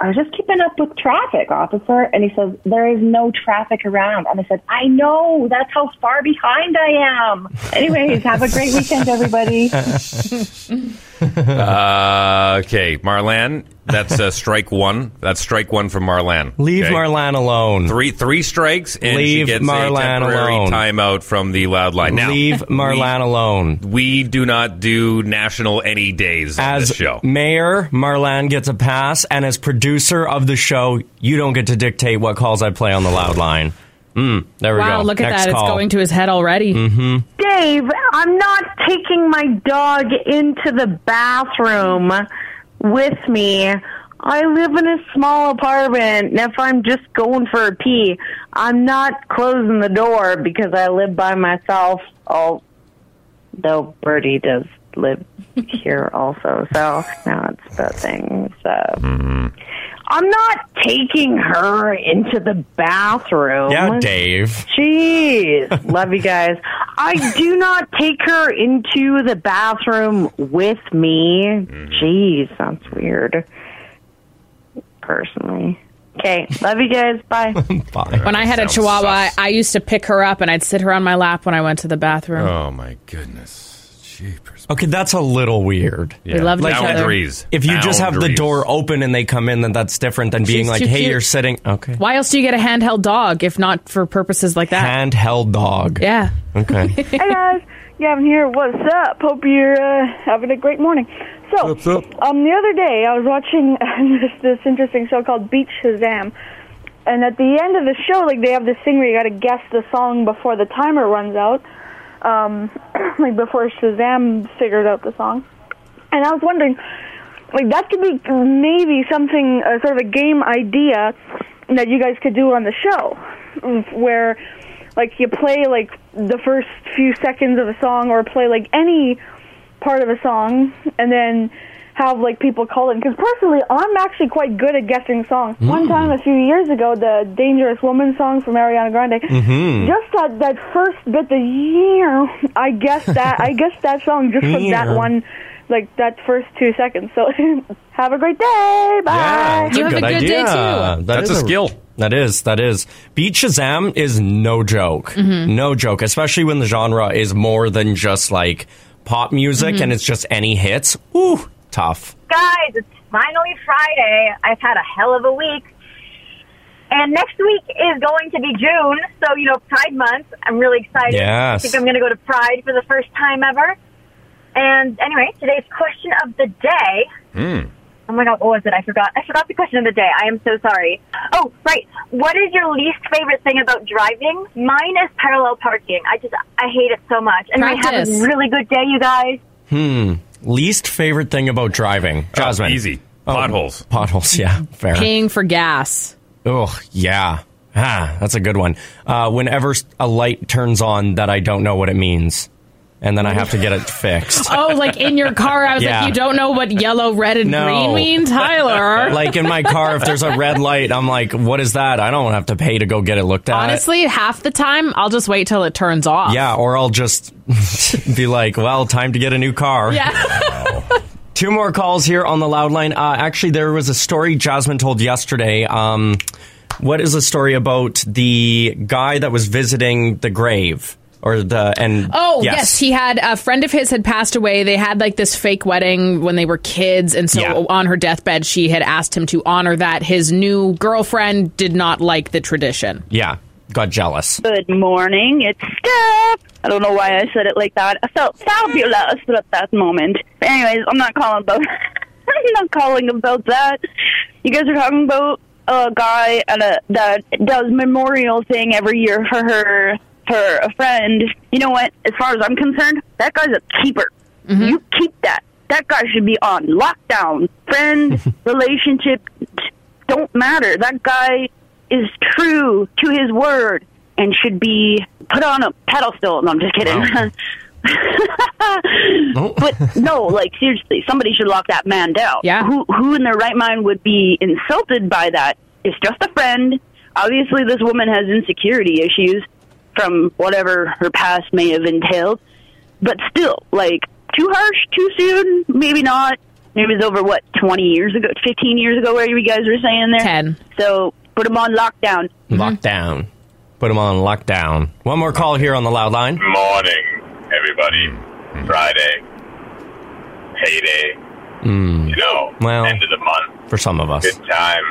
"I was just keeping up with traffic, officer." And he says, "There is no traffic around." And I said, "I know. That's how far behind I am." Anyways, have a great weekend, everybody. Uh, okay, Marlan, that's uh, strike one. That's strike one from Marlan. Leave okay? Marlan alone. Three three strikes, and she Leave gets Marlan a temporary alone. timeout from the loud line. Now, Leave Marlan alone. We do not do national any days As this show. mayor, Marlan gets a pass, and as producer of the show, you don't get to dictate what calls I play on the loud line. Mm, there we wow, go. look at Next that. Call. It's going to his head already. Mm-hmm. Dave, I'm not taking my dog into the bathroom with me. I live in a small apartment, and if I'm just going for a pee, I'm not closing the door because I live by myself. Although Birdie does live here also, so now it's the thing. So I'm not taking her into the bathroom. Yeah, Dave. Jeez, love you guys. I do not take her into the bathroom with me. Mm-hmm. Jeez, that's weird. personally. Okay, love you guys. Bye. Bye. When I had a chihuahua, I, sus. I used to pick her up and I'd sit her on my lap when I went to the bathroom. Oh my goodness. Jeepers. Okay, that's a little weird. We loved each other. Boundaries. If you just have the Boundaries. door open and they come in, then that's different than being She's like, too "Hey, cute. you're sitting." Okay. Why else do you get a handheld dog if not for purposes like that? Handheld dog. yeah. Okay. hey guys, Gavin here. What's up? Hope you're uh, having a great morning. So, What's up? um, the other day I was watching this this interesting show called Beat Shazam, and at the end of the show, like they have this thing where you got to guess the song before the timer runs out, um, like before Shazam figured out the song. And I was wondering, like that could be maybe something, uh, sort of a game idea that you guys could do on the show, where like you play like the first few seconds of a song or play like any part of a song and then have like people call in because personally i'm actually quite good at guessing songs one time a few years ago the dangerous woman song from ariana grande Mhm. just that that first bit the year i guessed that i guessed that song just from that one like that first two seconds so have a great day bye Yeah, that's You have a good day, idea. too. That That's is a skill. That is. That is. Beat Shazam is no joke. Mm-hmm. No joke. Especially when the genre is more than just like pop music Mm-hmm. and it's just any hits. Ooh, tough. Guys, it's finally Friday. I've had a hell of a week. And next week is going to be June, so, you know, Pride Month. I'm really excited. Yes. I think I'm going to go to Pride for the first time ever. And anyway, today's question of the day. Hmm. Oh my god, what was it? I forgot. I forgot the question of the day. I am so sorry. Oh, right. What is your least favorite thing about driving? Mine is parallel parking. I just, I hate it so much. And I have a really good day, you guys. Hmm. Least favorite thing about driving. Jasmine. Oh, easy. Potholes. Potholes, yeah. Fair. Paying for gas. Oh, yeah. Ah, that's a good one. Uh, whenever a light turns on that I don't know what it means, and then I have to get it fixed. Oh, like in your car, I was Yeah. like, you don't know what yellow, red, and No. green mean, Tyler. like in my car, if there's a red light, I'm like, what is that? I don't have to pay to go get it looked at. Honestly, half the time, I'll just wait till it turns off. Yeah, or I'll just be like, well, time to get a new car. Yeah. Two more calls here on the loud line. Uh, actually, there was a story Jasmine told yesterday. Um, what is the story about the guy that was visiting the grave? Or the and Oh yes. he had a friend of his had passed away. They had like this fake wedding when they were kids, and so Yeah. on her deathbed, she had asked him to honor that. His new girlfriend did not like the tradition. yeah, got jealous. Good morning. It's Steph. I don't know why I said it like that. I felt fabulous at that moment. But anyways, I'm not calling about. I'm not calling about that. You guys are talking about a guy at a, that does memorial thing every year for her for a friend. You know what? As far as I'm concerned, that guy's a keeper. Mm-hmm. You keep that. That guy should be on lockdown. Friend, relationship, don't matter. That guy is true to his word and should be put on a pedestal. No, I'm just kidding. Oh. but no, like seriously, somebody should lock that man down. Yeah. Who who in their right mind would be insulted by that? It's just a friend. Obviously this woman has insecurity issues from whatever her past may have entailed. But still, like too harsh, too soon, maybe not. Maybe it was over what, twenty years ago, fifteen years ago where you guys were saying there? Ten. So put him on lockdown. Lockdown. Put him on lockdown. One more call here on the loud line. Morning, everybody. Friday, payday. Mm, You know, Well- end of the month. for some of us. Good time.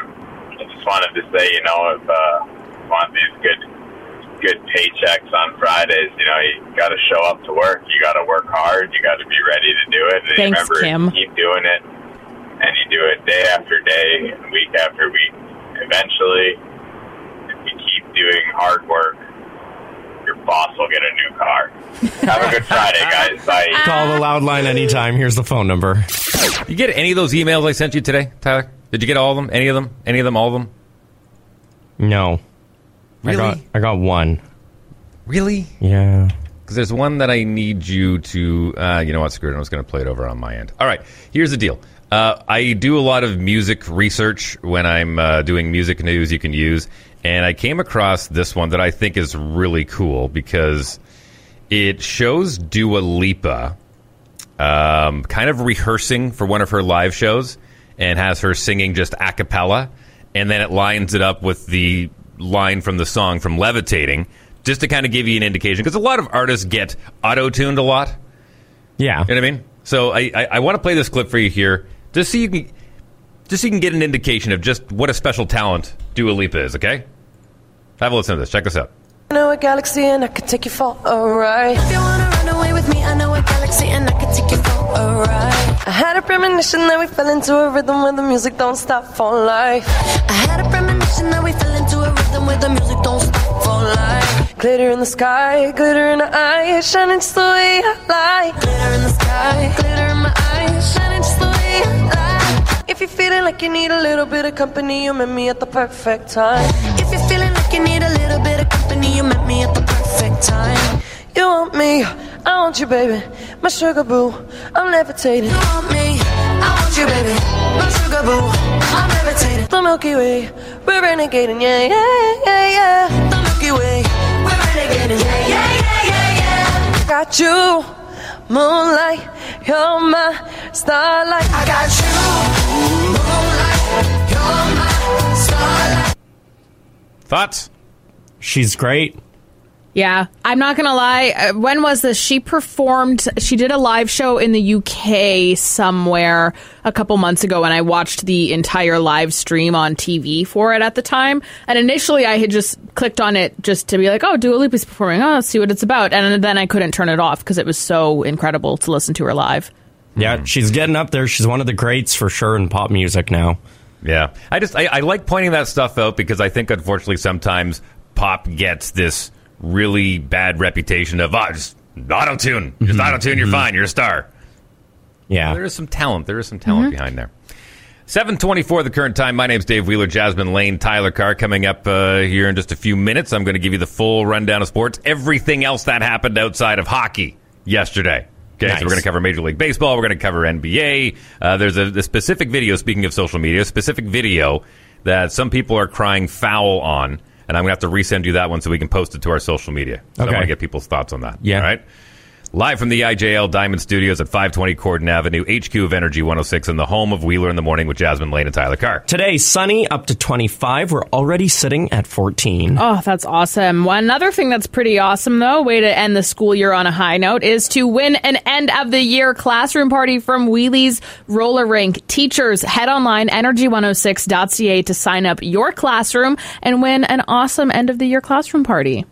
I just wanted to say, you know, if uh, you want these good, good paychecks on Fridays, you know, you got to show up to work. You got to work hard. You got to be ready to do it. And Thanks, remember, Kim. keep doing it, and you do it day after day, and week after week. Eventually, if you keep doing hard work, your boss will get a new car. Have a good Friday, guys. Bye. Call the loud line anytime. Here's the phone number. You get any of those emails I sent you today, Tyler? Did you get all of them? Any of them? Any of them? All of them? No. Really? I got, I got one. Really? Yeah. Because there's one that I need you to. Uh, you know what? Screw it. I was going to play it over on my end. All right. Here's the deal. Uh, I do a lot of music research when I'm uh, doing music news you can use, and I came across this one that I think is really cool because it shows Dua Lipa um, kind of rehearsing for one of her live shows and has her singing just a cappella. and then it lines it up with the line from the song from Levitating, just to kind of give you an indication. Because a lot of artists get auto tuned a lot. Yeah. You know what I mean? So I, I, I want to play this clip for you here, just so you can just so you can get an indication of just what a special talent Dua Lipa is. Okay, have a listen to this. Check this out. I know a galaxy and I could take you for a ride. If you wanna run away with me, I know a galaxy and I could take you for a ride. I had a premonition that we fell into a rhythm where the music don't stop for life. I had a premonition that we fell into a rhythm where the music don't stop for life. Glitter in the sky, glitter in the eyes, shining just the way I like. Glitter in the sky, glitter in my eyes, shining just the way I like. If you're feeling like you need a little bit of company, you met me at the perfect time. If you're feeling like you need a little bit of company, you met me at the perfect time. You want me, I want you, baby. My sugar boo, I'm levitating. You want me, I want you, baby. My sugar boo, I'm levitating. The Milky Way, we're renegading, yeah, yeah, yeah, yeah. The Milky Way, we're renegading, yeah, yeah, yeah, yeah, yeah. I got you, moonlight, you're my starlight. I got you, moonlight, you're my starlight. Thoughts? She's great. Yeah, I'm not gonna lie. Uh, when was this? She performed. She did a live show in the UK somewhere a couple months ago, and I watched the entire live stream on TV for it at the time. And initially, I had just clicked on it just to be like, "Oh, Dua Lipa's performing. Oh, let's see what it's about." And then I couldn't turn it off because it was so incredible to listen to her live. Yeah, she's getting up there. She's one of the greats for sure in pop music now. Yeah, I just I, I like pointing that stuff out because I think unfortunately sometimes pop gets this really bad reputation of oh just auto tune, just auto tune, you're fine, you're a star. Yeah, there is some talent. There is some talent behind there. Seven twenty-four, the current time. My name's Dave Wheeler, Jasmine Lane, Tyler Carr. Coming up uh, here in just a few minutes, I'm going to give you the full rundown of sports, everything else that happened outside of hockey yesterday. Okay, Nice. so we're going to cover Major League Baseball. We're going to cover NBA. Uh, there's a, a specific video. Speaking of social media, a specific video that some people are crying foul on, and I'm going to have to resend you that one so we can post it to our social media. So I Okay. want to get people's thoughts on that. Yeah. All right. Live from the IJL Diamond Studios at 520 Corydon Avenue, HQ of Energy 106, and the home of Wheeler in the Morning with Jasmine Lane and Tyler Carr. Today, sunny up to 25. We're already sitting at 14. Oh, that's awesome. One another thing that's pretty awesome, though, way to end the school year on a high note, is to win an end of the year classroom party from Wheelie's Roller Rink. Teachers, head online, energy106.ca to sign up your classroom and win an awesome end of the year classroom party.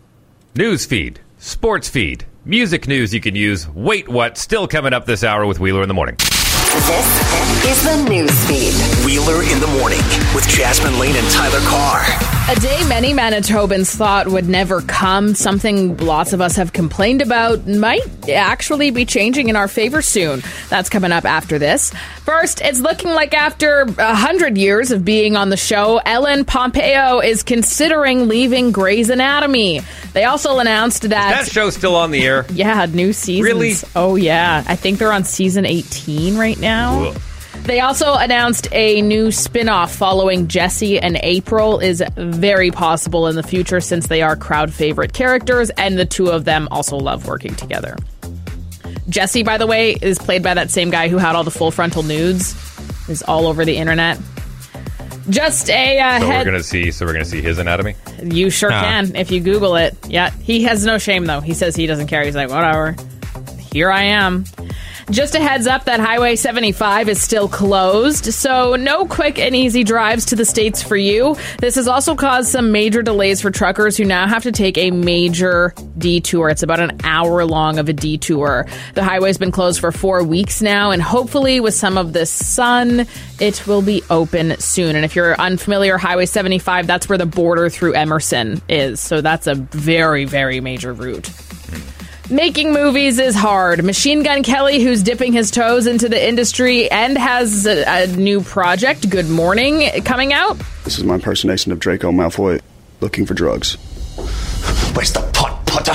News feed, sports feed, music news you can use. Wait, what? Still coming up this hour with Wheeler in the Morning. This is the news feed. Wheeler in the morning with Jasmine Lane and Tyler Carr. A day many Manitobans thought would never come, something lots of us have complained about, might actually be changing in our favor soon. That's coming up after this. First, it's looking like after a hundred years of being on the show, Ellen Pompeo is considering leaving Grey's Anatomy. They also announced that. That show's still on the air. Yeah, new seasons. Really? Oh, yeah. I think they're on season 18 right now. Ugh. They also announced a new spin off following Jesse and April is very possible in the future since they are crowd favorite characters and the two of them also love working together. Jesse, by the way, is played by that same guy who had all the full frontal nudes, is all over the internet. Just a uh, So we're gonna see. So we're gonna see his anatomy. You sure Ah. can if you Google it. Yeah, he has no shame though. He says he doesn't care. He's like, whatever. Here I am. Just a heads up that Highway 75 is still closed, so no quick and easy drives to the States for you. This has also caused some major delays for truckers who now have to take a major detour. It's about an hour long of a detour. The highway's been closed for four weeks now, and hopefully, with some of the sun, it will be open soon. And if you're unfamiliar, Highway 75, that's where the border through Emerson is. So that's a very, very major route. Making movies is hard. Machine Gun Kelly, who's dipping his toes into the industry and has a, a new project, Good Morning, coming out. This is my impersonation of Draco Malfoy looking for drugs. Where's the pot Potter?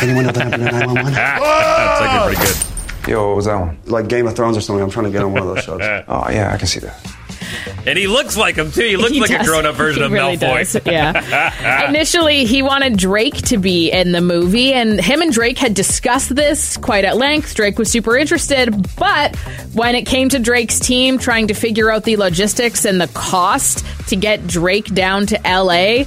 Anyone know that happened in 911? That's actually pretty good. Yo, what was that one? Like Game of Thrones or something. I'm trying to get on one of those shows. oh, yeah, I can see that. And he looks like him too. He looks He like a grown up version He of really Malfoy. does, yeah. Initially, he wanted Drake to be in the movie, and him and Drake had discussed this quite at length. Drake was super interested, but when it came to Drake's team trying to figure out the logistics and the cost to get Drake down to LA,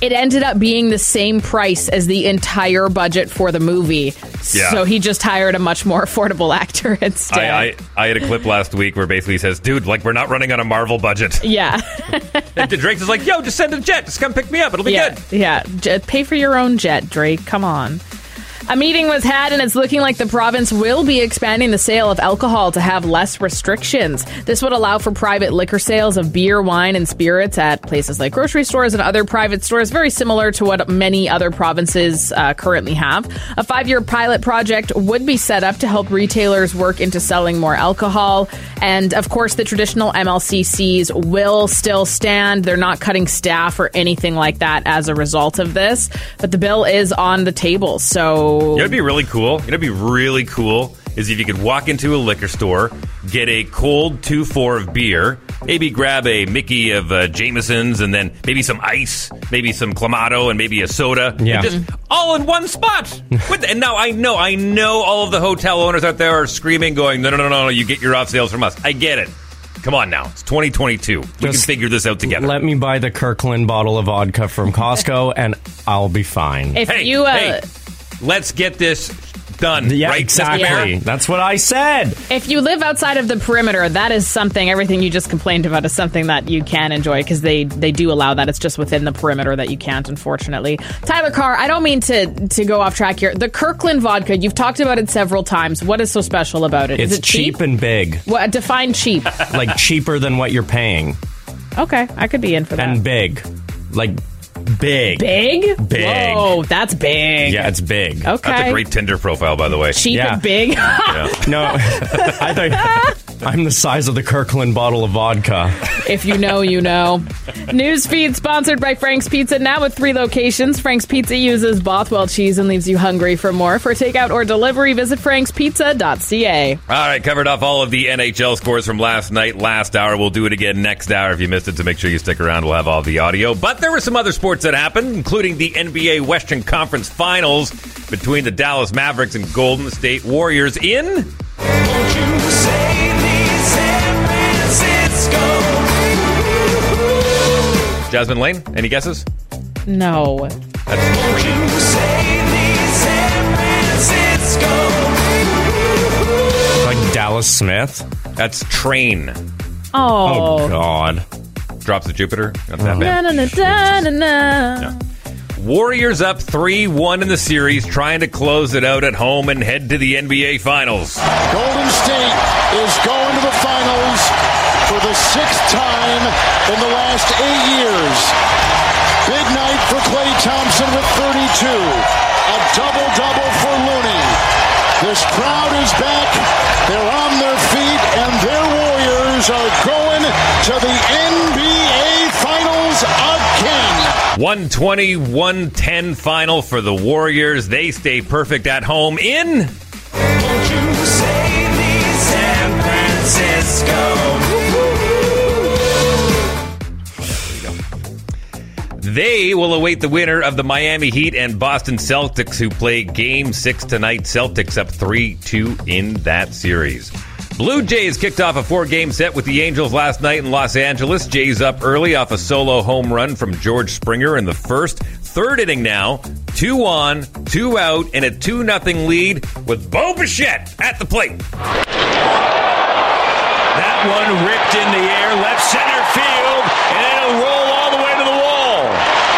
it ended up being the same price as the entire budget for the movie. Yeah. So he just hired a much more affordable actor instead. I, I, I had a clip last week where basically he says, dude, like, we're not running on a Marvel budget. yeah. and Drake's is like, yo, just send a jet. Just come pick me up. It'll be yeah, good. Yeah, J- pay for your own jet, Drake. Come on. A meeting was had, and it's looking like the province will be expanding the sale of alcohol to have less restrictions. This would allow for private liquor sales of beer, wine, and spirits at places like grocery stores and other private stores, very similar to what many other provinces uh, currently have. A five year pilot project would be set up to help retailers work into selling more alcohol. And of course, the traditional MLCCs will still stand. They're not cutting staff or anything like that as a result of this. But the bill is on the table. So. You know, it'd be really cool. It'd be really cool is if you could walk into a liquor store, get a cold two four of beer, maybe grab a Mickey of uh, Jameson's, and then maybe some ice, maybe some clamato, and maybe a soda. Yeah. And just all in one spot. With and now I know, I know all of the hotel owners out there are screaming, going, no, no, no, no, no, you get your off sales from us. I get it. Come on now, it's 2022. We can figure this out together. Let me buy the Kirkland bottle of vodka from Costco, and I'll be fine. If hey, you, uh, hey, let's get this done. yeah, right, exactly. Mayor? That's what I said. If you live outside of the perimeter, that is something. Everything you just complained about is something that you can enjoy because they they do allow that. It's just within the perimeter that you can't, unfortunately. Tyler Carr, I don't mean to to go off track here. The Kirkland vodka, you've talked about it several times. What is so special about it? Is It's it cheap? cheap and big, What define cheap? like cheaper than what you're paying, okay, I could be in for that. and big, like big, big, Big. Whoa, that's big. Yeah, it's big. Okay. That's a great Tinder profile, by the way. Cheap Yeah. and big. No, I thought I'm the size of the Kirkland bottle of vodka. If you know, you know. Newsfeed sponsored by Frank's Pizza. Now with three locations, Frank's Pizza uses Bothwell cheese and leaves you hungry for more. For takeout or delivery, visit frankspizza.ca. All right, covered off all of the NHL scores from last night, last hour. We'll do it again next hour if you missed it, so make sure you stick around. We'll have all the audio. But there were some other sports that happened, including the NBA Western Conference Finals between the Dallas Mavericks and Golden State Warriors in. Jasmine Lane, any guesses? No. That's like Dallas Smith. That's Train. Oh. Oh God. Drops of Jupiter. Not that Na, bad. na, na, na, na, na. Warriors up 3 1 in the series, trying to close it out at home and head to the NBA Finals. Golden State is going to the finals for the sixth time in the last eight years. Big night for Klay Thompson with 32. A double double for Looney. This crowd 120 110 final for the Warriors. They stay perfect at home in. They will await the winner of the Miami Heat and Boston Celtics, who play Game 6 tonight. Celtics up 3 2 in that series. Blue Jays kicked off a four game set with the Angels last night in Los Angeles. Jays up early off a solo home run from George Springer in the first. Third inning now, two on, two out, and a 2 0 lead with Bo Bichette at the plate. That one ripped in the air, left center field, and it'll roll all the way to the wall.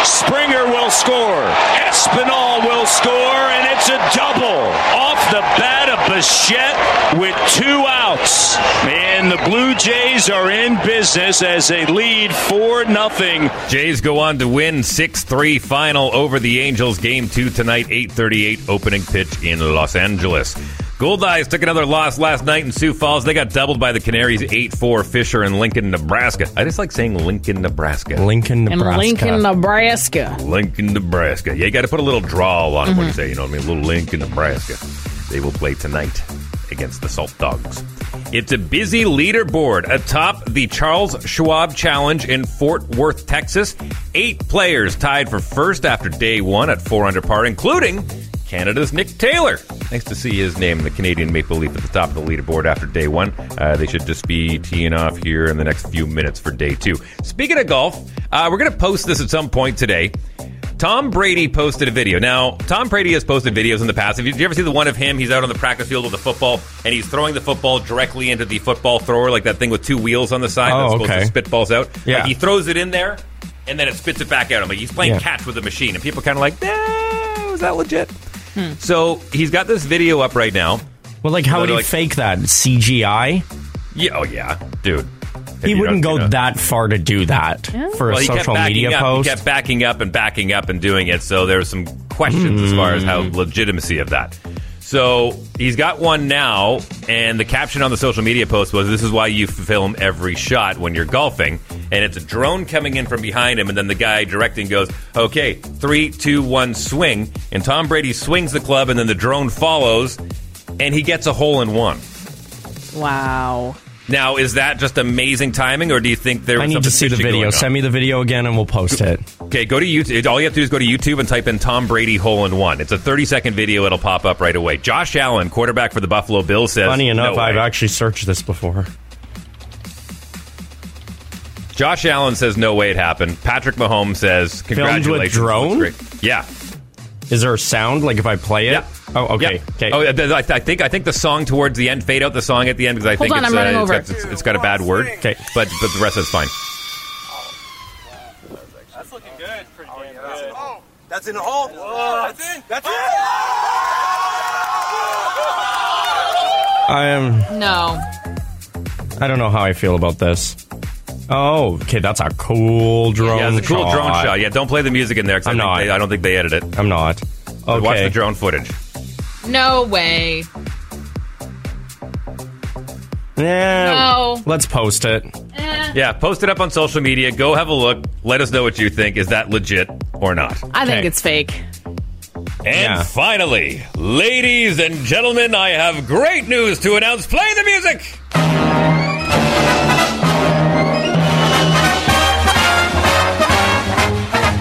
Springer will score. Espinal will score, and it's a double off the bat of Bichette with two outs. And the Blue Jays are in business as they lead 4 nothing. Jays go on to win 6-3 final over the Angels. Game 2 tonight, 8:38 opening pitch in Los Angeles. Goldeyes took another loss last night in Sioux Falls. They got doubled by the Canaries 8-4 Fisher in Lincoln, Nebraska. I just like saying Lincoln, Nebraska. Lincoln, In Lincoln, Nebraska. Lincoln, Nebraska. Yeah, you got to put a little drawl on it when Mm-hmm. you say, you know what I mean? A little Lincoln, Nebraska. They will play tonight against the Salt Dogs. It's a busy leaderboard atop the Charles Schwab Challenge in Fort Worth, Texas. Eight players tied for first after day one at four under par, including Canada's Nick Taylor. Nice to see his name, the Canadian Maple Leaf, at the top of the leaderboard after day one. Uh, they should just be teeing off here in the next few minutes for day two. Speaking of golf, uh, we're going to post this at some point today. Tom Brady posted a video. Now, Tom Brady has posted videos in the past. Have you, you ever see the one of him? He's out on the practice field with a football, and he's throwing the football directly into the football thrower, like that thing with two wheels on the side Oh, that's okay. supposed to spit balls out. Yeah. Like he throws it in there, and then it spits it back out. I'm like, he's playing Yeah. catch with a machine, and people kind of like, no, is that legit? So he's got this video up right now. Well, like, how would he Like- fake that? CGI? Yeah, oh yeah, dude. He wouldn't go you know. that far to do that for Well, a he social media up. post. He kept backing up and backing up and doing it. So there there's some questions as far as how Hmm. legitimacy of that. So he's got one now, and the caption on the social media post was, "This is why you film every shot when you're golfing." And it's a drone coming in from behind him, and then the guy directing goes, "Okay, three, two, one, swing." And Tom Brady swings the club, and then the drone follows, and he gets a hole in one. Wow. Now, is that just amazing timing, or do you think there was I need to see the video. Send me the video again, and we'll post it. Okay, go to YouTube. All you have to do is go to YouTube and type in Tom Brady hole in one. It's a 30 second video. It'll pop up right away. Josh Allen, quarterback for the Buffalo Bills, says. Funny enough, "No I've way." actually searched this before. Josh Allen says no way it happened. Patrick Mahomes says congratulations. Filmed congratulations. with drone? Yeah. Is there a sound like if I play it? Oh, okay. Yeah. Okay. Oh, yeah, I, I think I think the song towards the end. Fade out the song at the end because I Hold think on, it's, I'm uh, over. it's, got, it's- it's got a bad word. Okay, but but the rest is fine. That's looking good. Pretty damn good. Oh, that's in the hole. that's in. That's oh, in. I am. No. I don't know how I feel about this. Oh, okay. That's a cool drone. yeah, it's a cool shot. drone shot. Yeah, don't play the music in there. 'cause I I'm think not. They, I don't think they edited it. I'm not. But Watch the drone footage. No way. Yeah. No. Let's post it. Eh. Yeah, post it up on social media. Go have a look. Let us know what you think. Is that legit or not? I think it's fake. And finally, ladies and gentlemen, I have great news to announce. Play the music!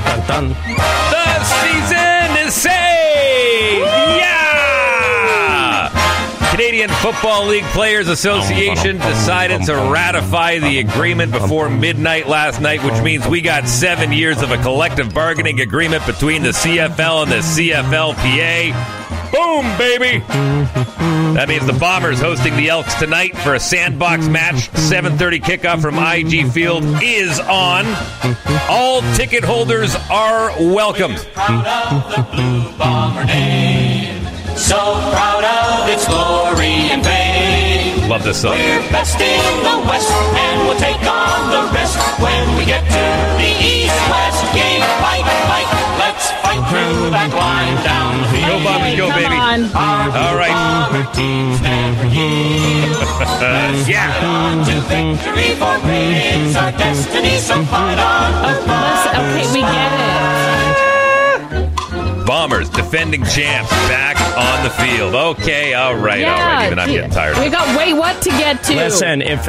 Dun, dun. The season is saved! Canadian Football League Players Association decided to ratify the agreement before midnight last night, which means we got seven years of a collective bargaining agreement between the CFL and the CFLPA. Boom, baby! That means the Bombers hosting the Elks tonight for a sandbox match. 7:30 kickoff from IG Field is on. All ticket holders are welcomed. So proud of its glory and fame. Love this song. We're best in the West, and we'll take on the rest when we get to the East-West game. Fight, fight, let's fight through that line down the Go Bombers, go baby! on. All right. yeah. On to victory, for it's our destiny. So fight on, okay, we get it. Bombers, defending champs, back on the field. Okay, all right, all right. Even I'm getting tired. We got way what to get to. Listen, if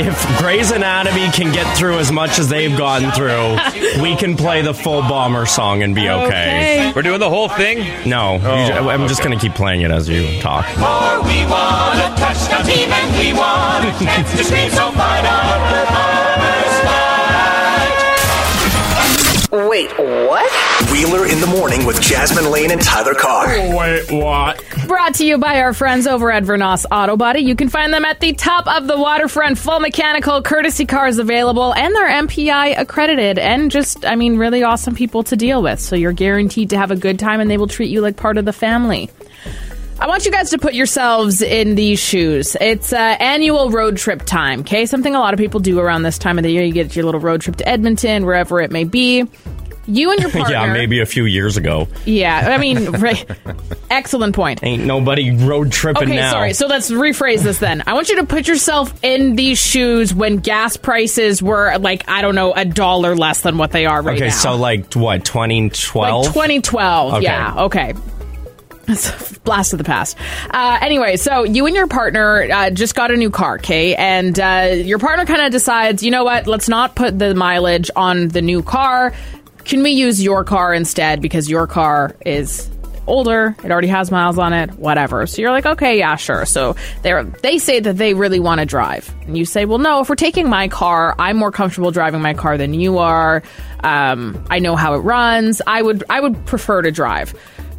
if Grey's Anatomy can get through as much as they've gotten through, we can play the full bomber song and be okay. Okay. We're doing the whole thing. No, Oh, ju- I'm just going to keep playing it as you talk. For we won a touchdown team and we won a chance to scream so fight on Wait, what? Wheeler in the morning with Jasmine Lane and Tyler Carr. Wait, what? Brought to you by our friends over at Vernos Auto Body. You can find them at the top of the waterfront, full mechanical, courtesy cars available, and they're MPI accredited and just, I mean, really awesome people to deal with. So you're guaranteed to have a good time and they will treat you like part of the family. I want you guys to put yourselves in these shoes. It's uh, annual road trip time, okay? Something a lot of people do around this time of the year. You get your little road trip to Edmonton, wherever it may be. You and your partner. yeah, maybe a few years ago. Yeah, I mean, right. Excellent point. Ain't nobody road tripping Okay, now. sorry. So let's rephrase this then. I want you to put yourself in these shoes when gas prices were like I don't know a dollar less than what they are right now. okay, now. so like what, 2012? like 2012. Okay. Yeah. Okay. Blast of the past. Uh, anyway, so you and your partner uh, just got a new car, okay? And uh, your partner kind of decides, you know what? Let's not put the mileage on the new car. Can we use your car instead because your car is older, it already has miles on it, whatever. So you're like, okay, yeah, sure. So they they say that they really want to drive, and you say, well, no, if we're taking my car, I'm more comfortable driving my car than you are. Um, I know how it runs. I would I would prefer to drive.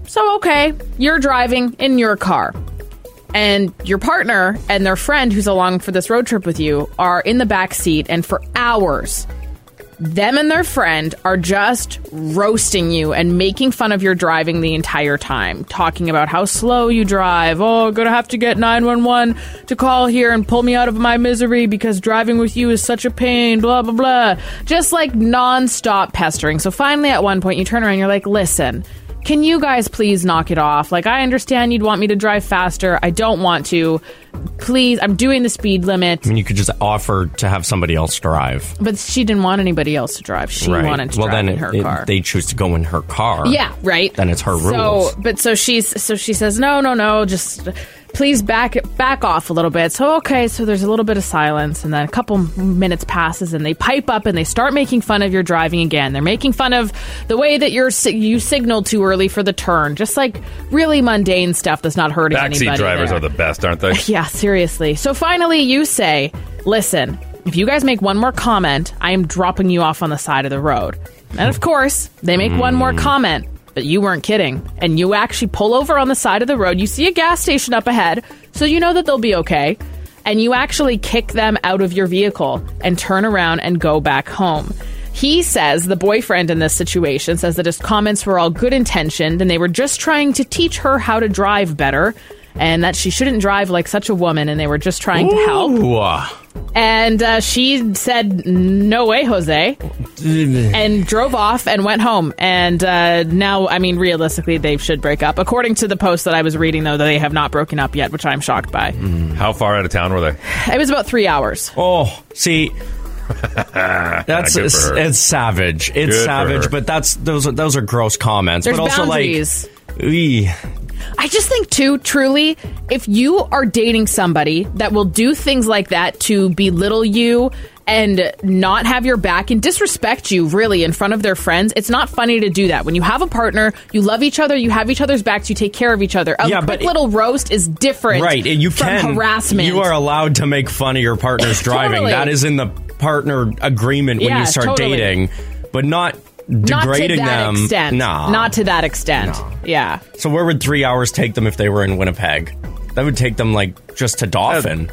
So okay, you're driving in your car. And your partner and their friend who's along for this road trip with you are in the back seat, and for hours, them and their friend are just roasting you and making fun of your driving the entire time, talking about how slow you drive. Oh, gonna have to get 911 to call here and pull me out of my misery because driving with you is such a pain, blah, blah, blah. Just like non-stop pestering. So finally, at one point, you turn around you're like, listen, can you guys please knock it off? Like, I understand you'd want me to drive faster. I don't want to. Please, I'm doing the speed limit. I mean, you could just offer to have somebody else drive. But she didn't want anybody else to drive. She right. wanted to well, drive then in her it- car. they choose to go in her car. Yeah, right. Then it's her So, rules. but so she's so she says, no, no, no, just please back back off a little bit. So okay, so there's a little bit of silence, and then a couple minutes passes, and they pipe up and they start making fun of your driving again. They're making fun of the way that you're you signaled too early for the turn, just like really mundane stuff that's not hurting anybody. Backseat drivers there. are the best, aren't they? Yeah, seriously. So finally, you say, listen, if you guys make one more comment, I am dropping you off on the side of the road. And of course, they make one more mm. comment, but you weren't kidding. And you actually pull over on the side of the road. You see a gas station up ahead, so you know that they'll be okay. And you actually kick them out of your vehicle and turn around and go back home. He says, the boyfriend in this situation says that his comments were all good intentioned and they were just trying to teach her how to drive better and that she shouldn't drive like such a woman and they were just trying to help. And uh, she said, No way, Jose. and drove off and went home. And uh, now, I mean, realistically, they should break up. According to the post that I was reading, though, they have not broken up yet, which I'm shocked by. How far out of town were they? It was about three hours. Oh, see, that's Good for her. it's savage. It's Good savage, but that's those are, those are gross comments. There's but also boundaries. like, ee. I just think, too, truly, if you are dating somebody that will do things like that to belittle you and not have your back and disrespect you really in front of their friends, it's not funny to do that. When you have a partner, you love each other, you have each other's backs, you take care of each other. A Yeah, quick little roast is different right, and you from can harassment. You are allowed to make fun of your partner's driving. Totally. That is in the partner agreement when Yeah, you start totally. dating, but not not to degrading that them. extent. Nah. Not to that extent. Yeah. So where would three hours take them if they were in Winnipeg? That would take them like just to Dauphin.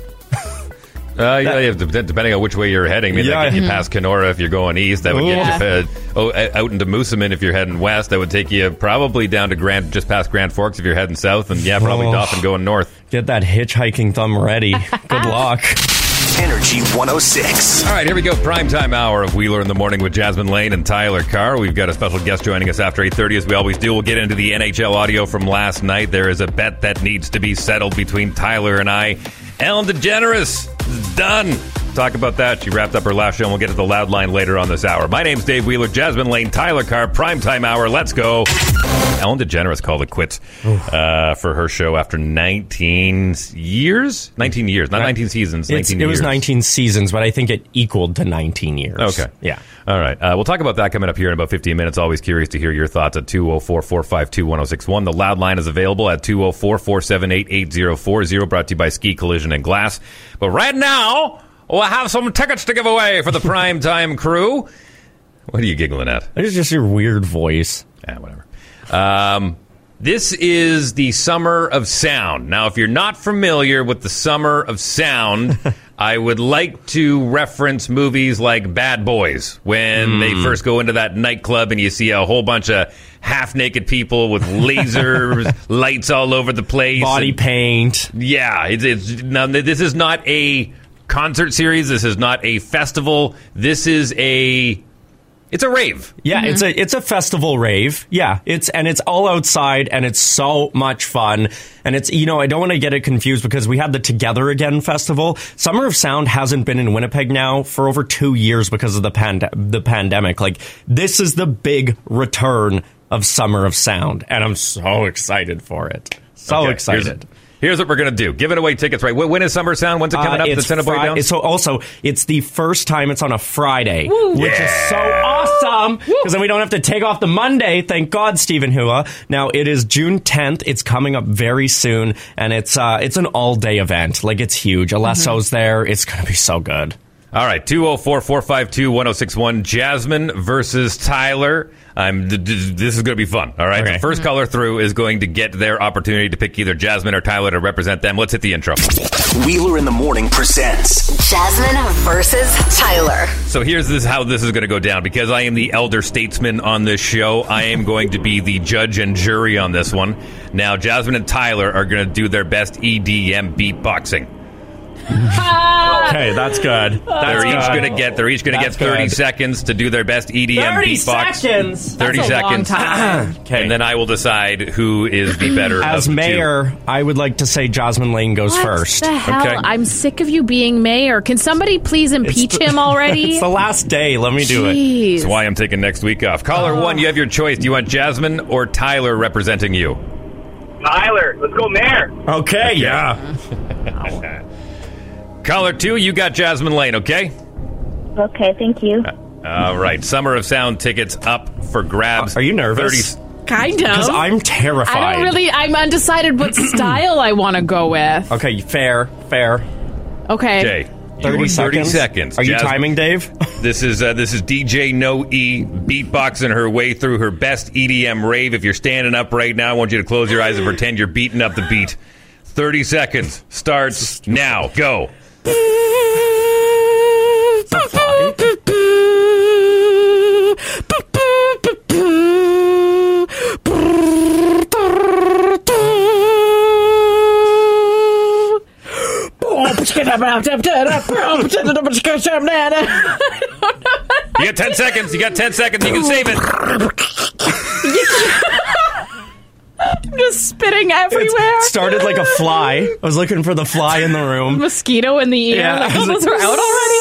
Uh, yeah, yeah, depending on which way you're heading. I mean, Yeah. that get you Mhm. past Kenora if you're going east. That would Yeah. get you uh, oh, uh, out into Moosomin if you're heading west. That would take you probably down to Grand, just past Grand Forks if you're heading south, and yeah, probably Oh. Dauphin going north. Get that hitchhiking thumb ready. Good luck. Energy 106. All right, here we go. Primetime hour of Wheeler in the Morning with Jasmine Lane and Tyler Carr. We've got a special guest joining us after 8.30, as we always do. We'll get into the NHL audio from last night. There is a bet that needs to be settled between Tyler and I. Ellen DeGeneres done. Talk about that. She wrapped up her last show, and we'll get to the loud line later on this hour. My name's Dave Wheeler, Jasmine Lane, Tyler Carr, Primetime hour. Let's go. Ellen DeGeneres called it quits uh, for her show after 19 years? 19 years, not 19 seasons, 19 It's, it years. was 19 seasons, but I think it equaled to 19 years. Okay. Yeah. All right. Uh, we'll talk about that coming up here in about 15 minutes. Always curious to hear your thoughts at 204 452 1061. The loud line is available at 204 478 8040, brought to you by Ski Collision and Glass. But right now, we'll have some tickets to give away for the prime time crew. What are you giggling at? It's just your weird voice. Yeah, whatever. Um, this is the Summer of Sound. Now, if you're not familiar with the Summer of Sound, I would like to reference movies like Bad Boys when they Hmm. first go into that nightclub and you see a whole bunch of half naked people with lasers, lights all over the place, Body and- paint. yeah, it's, it's now this is not a concert series. This is not a festival. This is a it's a rave. Yeah, mm-hmm. it's a it's a festival rave. Yeah, it's and it's all outside and it's so much fun. And it's you know I don't want to get it confused because we had the Together Again festival. Summer of Sound hasn't been in Winnipeg now for over two years because of the pand- the pandemic. Like this is the big return of Summer of Sound, and I'm so excited for it. So Okay, excited. Here's, here's what we're going to do. Giving away tickets, right? When when is Summer Sound? When's it coming Uh, up? it's the Cinnabon Fri- Downs? So also, it's the first time it's on a Friday, Woo. which is so awesome because then we don't have to take off the Monday. Thank God, Stephen Hua. Now it is June 10th. It's coming up very soon, and it's uh, it's an all day event. Like it's huge. Alesso's Mm-hmm. there. It's going to be so good. All right, 204 452 1061. Jasmine versus Tyler. I'm, th- th- this is going to be fun. All right. Okay. The first caller through is going to get their opportunity to pick either Jasmine or Tyler to represent them. Let's hit the intro. Wheeler in the Morning presents Jasmine versus Tyler. So here's this how this is going to go down. Because I am the elder statesman on this show, I am going to be the judge and jury on this one. Now, Jasmine and Tyler are going to do their best EDM beatboxing. Okay, that's good. they're each good. going to get they're each going to get 30 good. seconds to do their best EDM 30 beatbox. seconds? 30 That's a long seconds. time. okay. And then I will decide who is the better As of the two. mayor, I would like to say Jasmine Lane goes What first. the hell? I'm sick of you being mayor. Can somebody please impeach the- him already? it's the last day. Let me do it. Jeez. That's why I'm taking next week off. Caller Oh. one, you have your choice. Do you want Jasmine or Tyler representing you? Tyler, let's go, Mayor. Okay, yeah. Caller two, you got Jasmine Lane, okay? Okay, thank you. All right. Summer of Sound tickets up for grabs. Are you nervous? 30 Kind of. Because I'm terrified. I don't really. I'm undecided what style I want to go with. Okay, fair, fair. Okay. Okay. 30 You- seconds. seconds. Are you Jasmine- timing, Dave? This is uh, this is DJ No E beatboxing her way through her best EDM rave. If you're standing up right now, I want you to close your eyes and pretend you're beating up the beat. Thirty seconds starts now. Go. You got ten seconds. You got ten seconds. You can save it. I'm just spitting everywhere. Started like a fly. I was looking for the fly in the room. Mosquito in the ear. Yeah, like, oh, those like- are out already.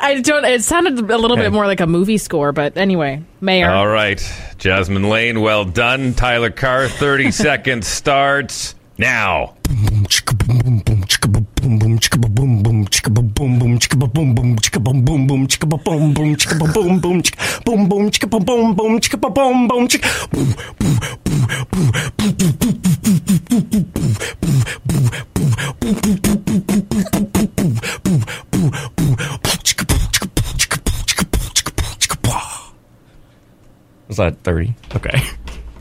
I don't. It sounded a little bit more like a movie score, but anyway, Mayor. All right, Jasmine Lane. Well done. Tyler Carr. Thirty seconds starts now. Boom chicka boom boom boom chicka boom boom boom chicka boom boom chicka boom boom boom chicka boom boom chicka boom boom boom chicka boom boom chicka boom boom chicka boom boom chicka boom boom chicka boom boom chicka boom boom boom boom boom Was that 30? Okay.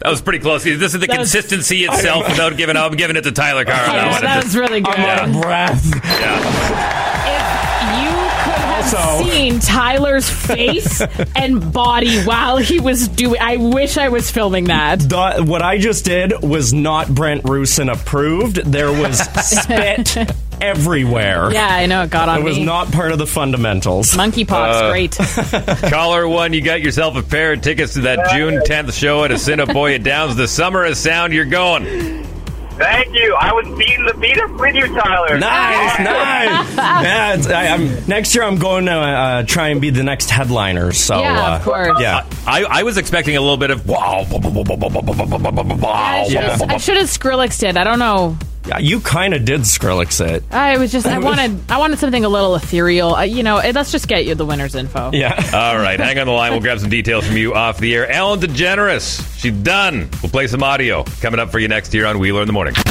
That was pretty close. This is the That was- consistency itself. Without giving, up. I'm giving it to Tyler Carr. on that that was really good. I'm out of breath. You could have Also- seen Tyler's face and body while he was doing. I wish I was filming that. The, what I just did was not Brent Rusin approved. There was spit everywhere. Yeah, I know it got on It was me. not part of the fundamentals. Monkeypox, Uh, great. Caller one, you got yourself a pair of tickets to that June 10th show at Assiniboia Downs. The summer of sound. You're going. Thank you. I was beating the beat up with you, Tyler. Nice, nice. yeah, it's, I, I'm, next year I'm going to uh, try and be the next headliner. So Yeah, uh, of course. Yeah, I, I was expecting a little bit of wow. I should have I should have Skrillex did. I don't know. Yeah you kind of did Skrillex it. I was just I wanted I wanted something a little ethereal. Uh, you know, let's just get you the winner's info. Yeah. All right, hang on the line. We'll grab some details from you off the air. Ellen DeGeneres, she's done. We'll play some audio coming up for you next year on Wheeler in the Morning.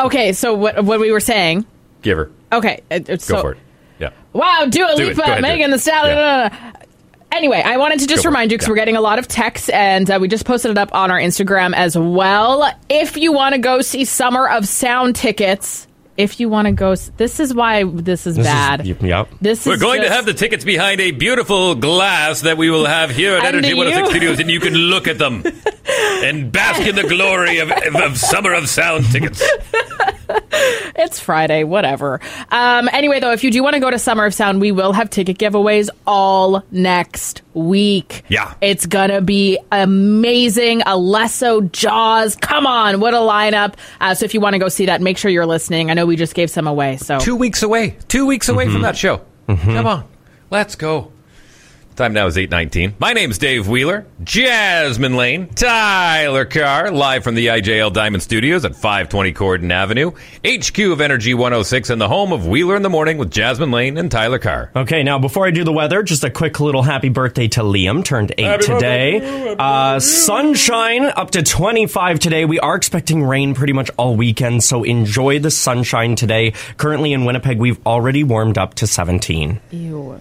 Okay, so what what we were saying? Give her. Okay, it, it's Go for it. Yeah. Wow, Dua Do it. Lipa, Go ahead, do Megan it. the Stallion. Yeah. Uh, Anyway, I wanted to just Go for it. remind you because Yeah. we're getting a lot of texts, and uh, we just posted it up on our Instagram as well. If you want to go see Summer of Sound tickets, if you want to go, this is why this is This bad. Is, yep. this We're is going to have the tickets behind a beautiful glass that we will have here at And Energy you- 106 Studios, and you can look at them and bask in the glory of, of Summer of Sound tickets. It's Friday, whatever. Um, anyway, though, if you do want to go to Summer of Sound, we will have ticket giveaways all next week. Yeah. It's gonna be amazing. Alesso, Jaws, come on, what a lineup! Uh, so if you want to go see that, make sure you're listening. I know we just gave some away, so Two weeks away. Two weeks away from that show. Come on. Let's go. Time now is 8.19. My name's Dave Wheeler. Jasmine Lane. Tyler Carr. Live from the IJL Diamond Studios at 520 Corydon Avenue. HQ of Energy 106 and the home of Wheeler in the Morning with Jasmine Lane and Tyler Carr. Okay, now before I do the weather, just a quick little happy birthday to Liam. Turned eight Happy today. birthday. Uh, sunshine up to 25 today. We are expecting rain pretty much all weekend, so enjoy the sunshine today. Currently in Winnipeg, we've already warmed up to 17. Ew.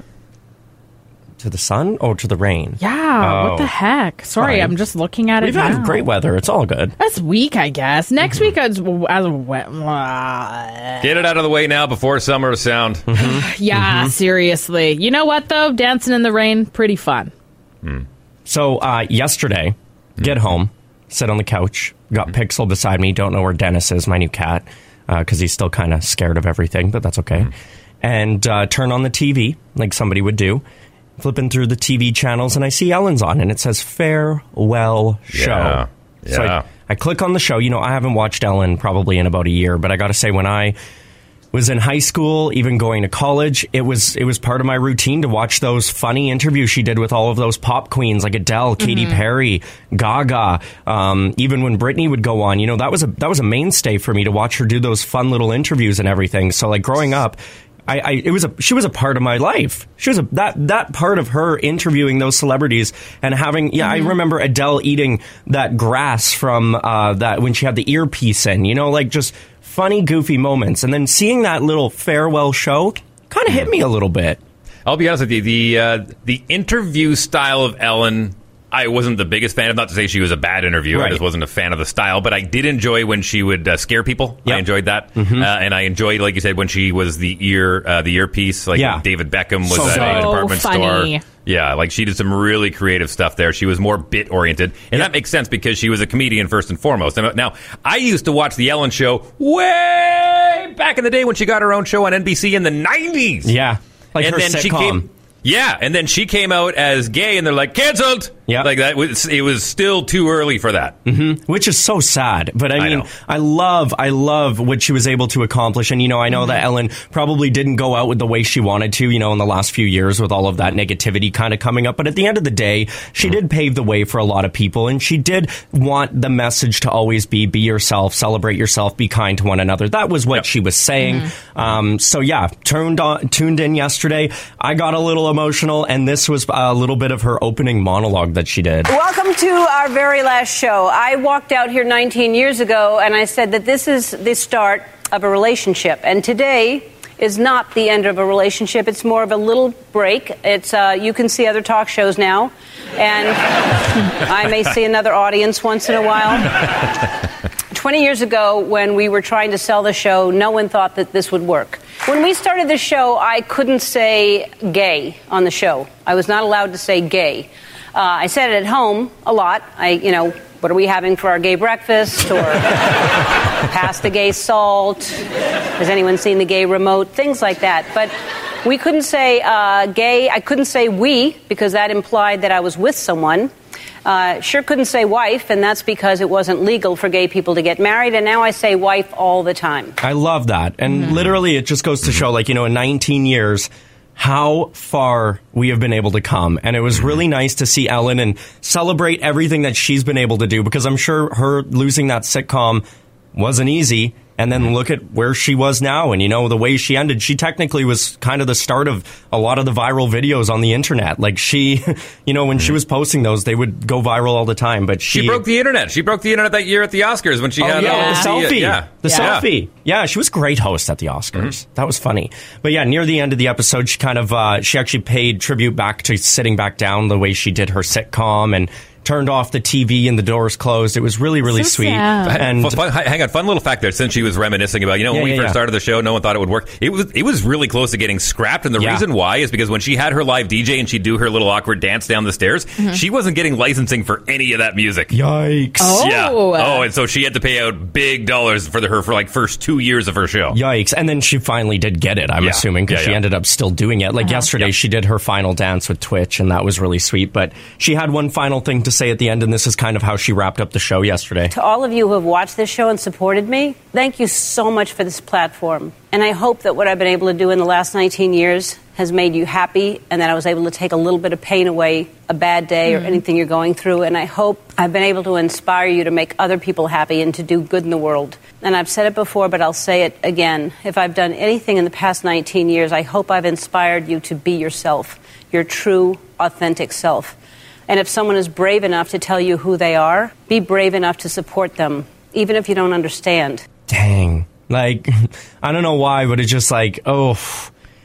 To the sun or to the rain? Yeah, Oh. what the oh, heck? Sorry, Fine. I'm just looking at it We've now. had great weather. It's all good. That's week, I guess. Next mm-hmm. week, as, as wet. Get it out of the way now before summer sound. Mm-hmm. Yeah, seriously. You know what, though? Dancing in the rain, pretty fun. Hmm. So uh, yesterday, hmm. get home, sit on the couch, got hmm. Pixel beside me. Don't know where Dennis is, my new cat, uh, because he's still kind of scared of everything, but that's okay. And uh, turn on the TV like somebody would do. Flipping through the TV channels, and I see Ellen's on, and it says farewell show. Yeah, So. I, I click on the show. You know, I haven't watched Ellen probably in about a year, but I got to say, when I was in high school, even going to college, it was it was part of my routine to watch those funny interviews she did with all of those pop queens like Adele, Katy Perry, Gaga. Um, even when Britney would go on, you know that was a that was a mainstay for me to watch her do those fun little interviews and everything. So like growing up. I, I, it was a she was a part of my life. She was a that that part of her interviewing those celebrities and having yeah. I remember Adele eating that grass from uh, that when she had the earpiece in. You know, like just funny, goofy moments, and then seeing that little farewell show kind of hit me a little bit. I'll be honest with you. The uh, the interview style of Ellen, I wasn't the biggest fan of. Not to say she was a bad interviewer. I just wasn't a fan of the style. But I did enjoy when she would uh, scare people. I enjoyed that, Mm-hmm. uh, and I enjoyed, like you said, when she was the ear uh, the earpiece. Like Yeah. David Beckham was So at a department funny. store. Yeah, like she did some really creative stuff there. She was more bit oriented, and that makes sense because she was a comedian first and foremost. And Now, I used to watch the Ellen Show way back in the day when she got her own show on NBC in the nineties. Yeah, like and her then she sitcom. came. Yeah, and then she came out as gay, and they're like canceled. Yeah. like that. Was, it was still too early for that. hmm Which is so sad. But I I mean, know. I, love, I love what she was able to accomplish. And, you know, I know that Ellen probably didn't go out with the way she wanted to, you know, in the last few years with all of that negativity kind of coming up. But at the end of the day, she did pave the way for a lot of people. And she did want the message to always be be yourself, celebrate yourself, be kind to one another. That was what she was saying. Um, so, yeah, tuned, on, tuned in yesterday. I got a little emotional. And this was a little bit of her opening monologue that she did. Welcome to our very last show. I walked out here 19 years ago and I said that this is the start of a relationship. And today is not the end of a relationship. It's more of a little break. It's uh, you can see other talk shows now, and I may see another audience once in a while. 20 years ago, when we were trying to sell the show, no one thought that this would work. When we started the show, I couldn't say gay on the show. I was not allowed to say gay. Uh, I said it at home a lot. I, you know, what are we having for our gay breakfast? Or pass the gay salt? Has anyone seen the gay remote? Things like that. But we couldn't say uh, gay. I couldn't say we because that implied that I was with someone. Uh, sure couldn't say wife, and that's because it wasn't legal for gay people to get married. And now I say wife all the time. I love that. And literally, it just goes to show, like, you know, in 19 years, how far we have been able to come. And it was mm-hmm. really nice to see Ellen and celebrate everything that she's been able to do because I'm sure her losing that sitcom wasn't easy. And then look at where she was now. And, you know, the way she ended, she technically was kind of the start of a lot of the viral videos on the internet. Like, she, you know, when she mm-hmm. was posting those, they would go viral all the time. But she, She broke the internet. She broke the internet that year at the Oscars when she oh, had yeah, uh, all the selfie. yeah, The Yeah. selfie. Yeah, she was a great host at the Oscars. Mm-hmm. That was funny. But yeah, near the end of the episode, she kind of uh, she actually paid tribute back to sitting back down the way she did her sitcom and turned off the TV and the doors closed. It was really really So sweet. sad. And Fun- fun- hang on, fun little fact there. Since she was reminiscing about, you know, when Yeah, we yeah, first yeah. started the show, no one thought it would work. It was it was really close to getting scrapped, and the Yeah. reason why is because when she had her live DJ and she'd do her little awkward dance down the stairs, mm-hmm. she wasn't getting licensing for any of that music. Yikes! Oh. Yeah. Oh, and so she had to pay out big dollars for the, her for like first two years of her show. Yikes! And then she finally did get it. I'm Yeah. assuming because Yeah, she ended up still doing it. Like uh-huh. yesterday, she did her final dance with Twitch, and that was really sweet. But she had one final thing to say at the end, and this is kind of how she wrapped up the show yesterday. To all of you who have watched this show and supported me, thank you so much for this platform. And I hope that what I've been able to do in the last 19 years has made you happy and that I was able to take a little bit of pain away, a bad day or Mhm. anything you're going through. And I hope I've been able to inspire you to make other people happy and to do good in the world. And I've said it before, but I'll say it again. If I've done anything in the past 19 years, I hope I've inspired you to be yourself, your true, authentic self. And if someone is brave enough to tell you who they are, be brave enough to support them, even if you don't understand. Dang. Like, I don't know why, but it's just like, oh.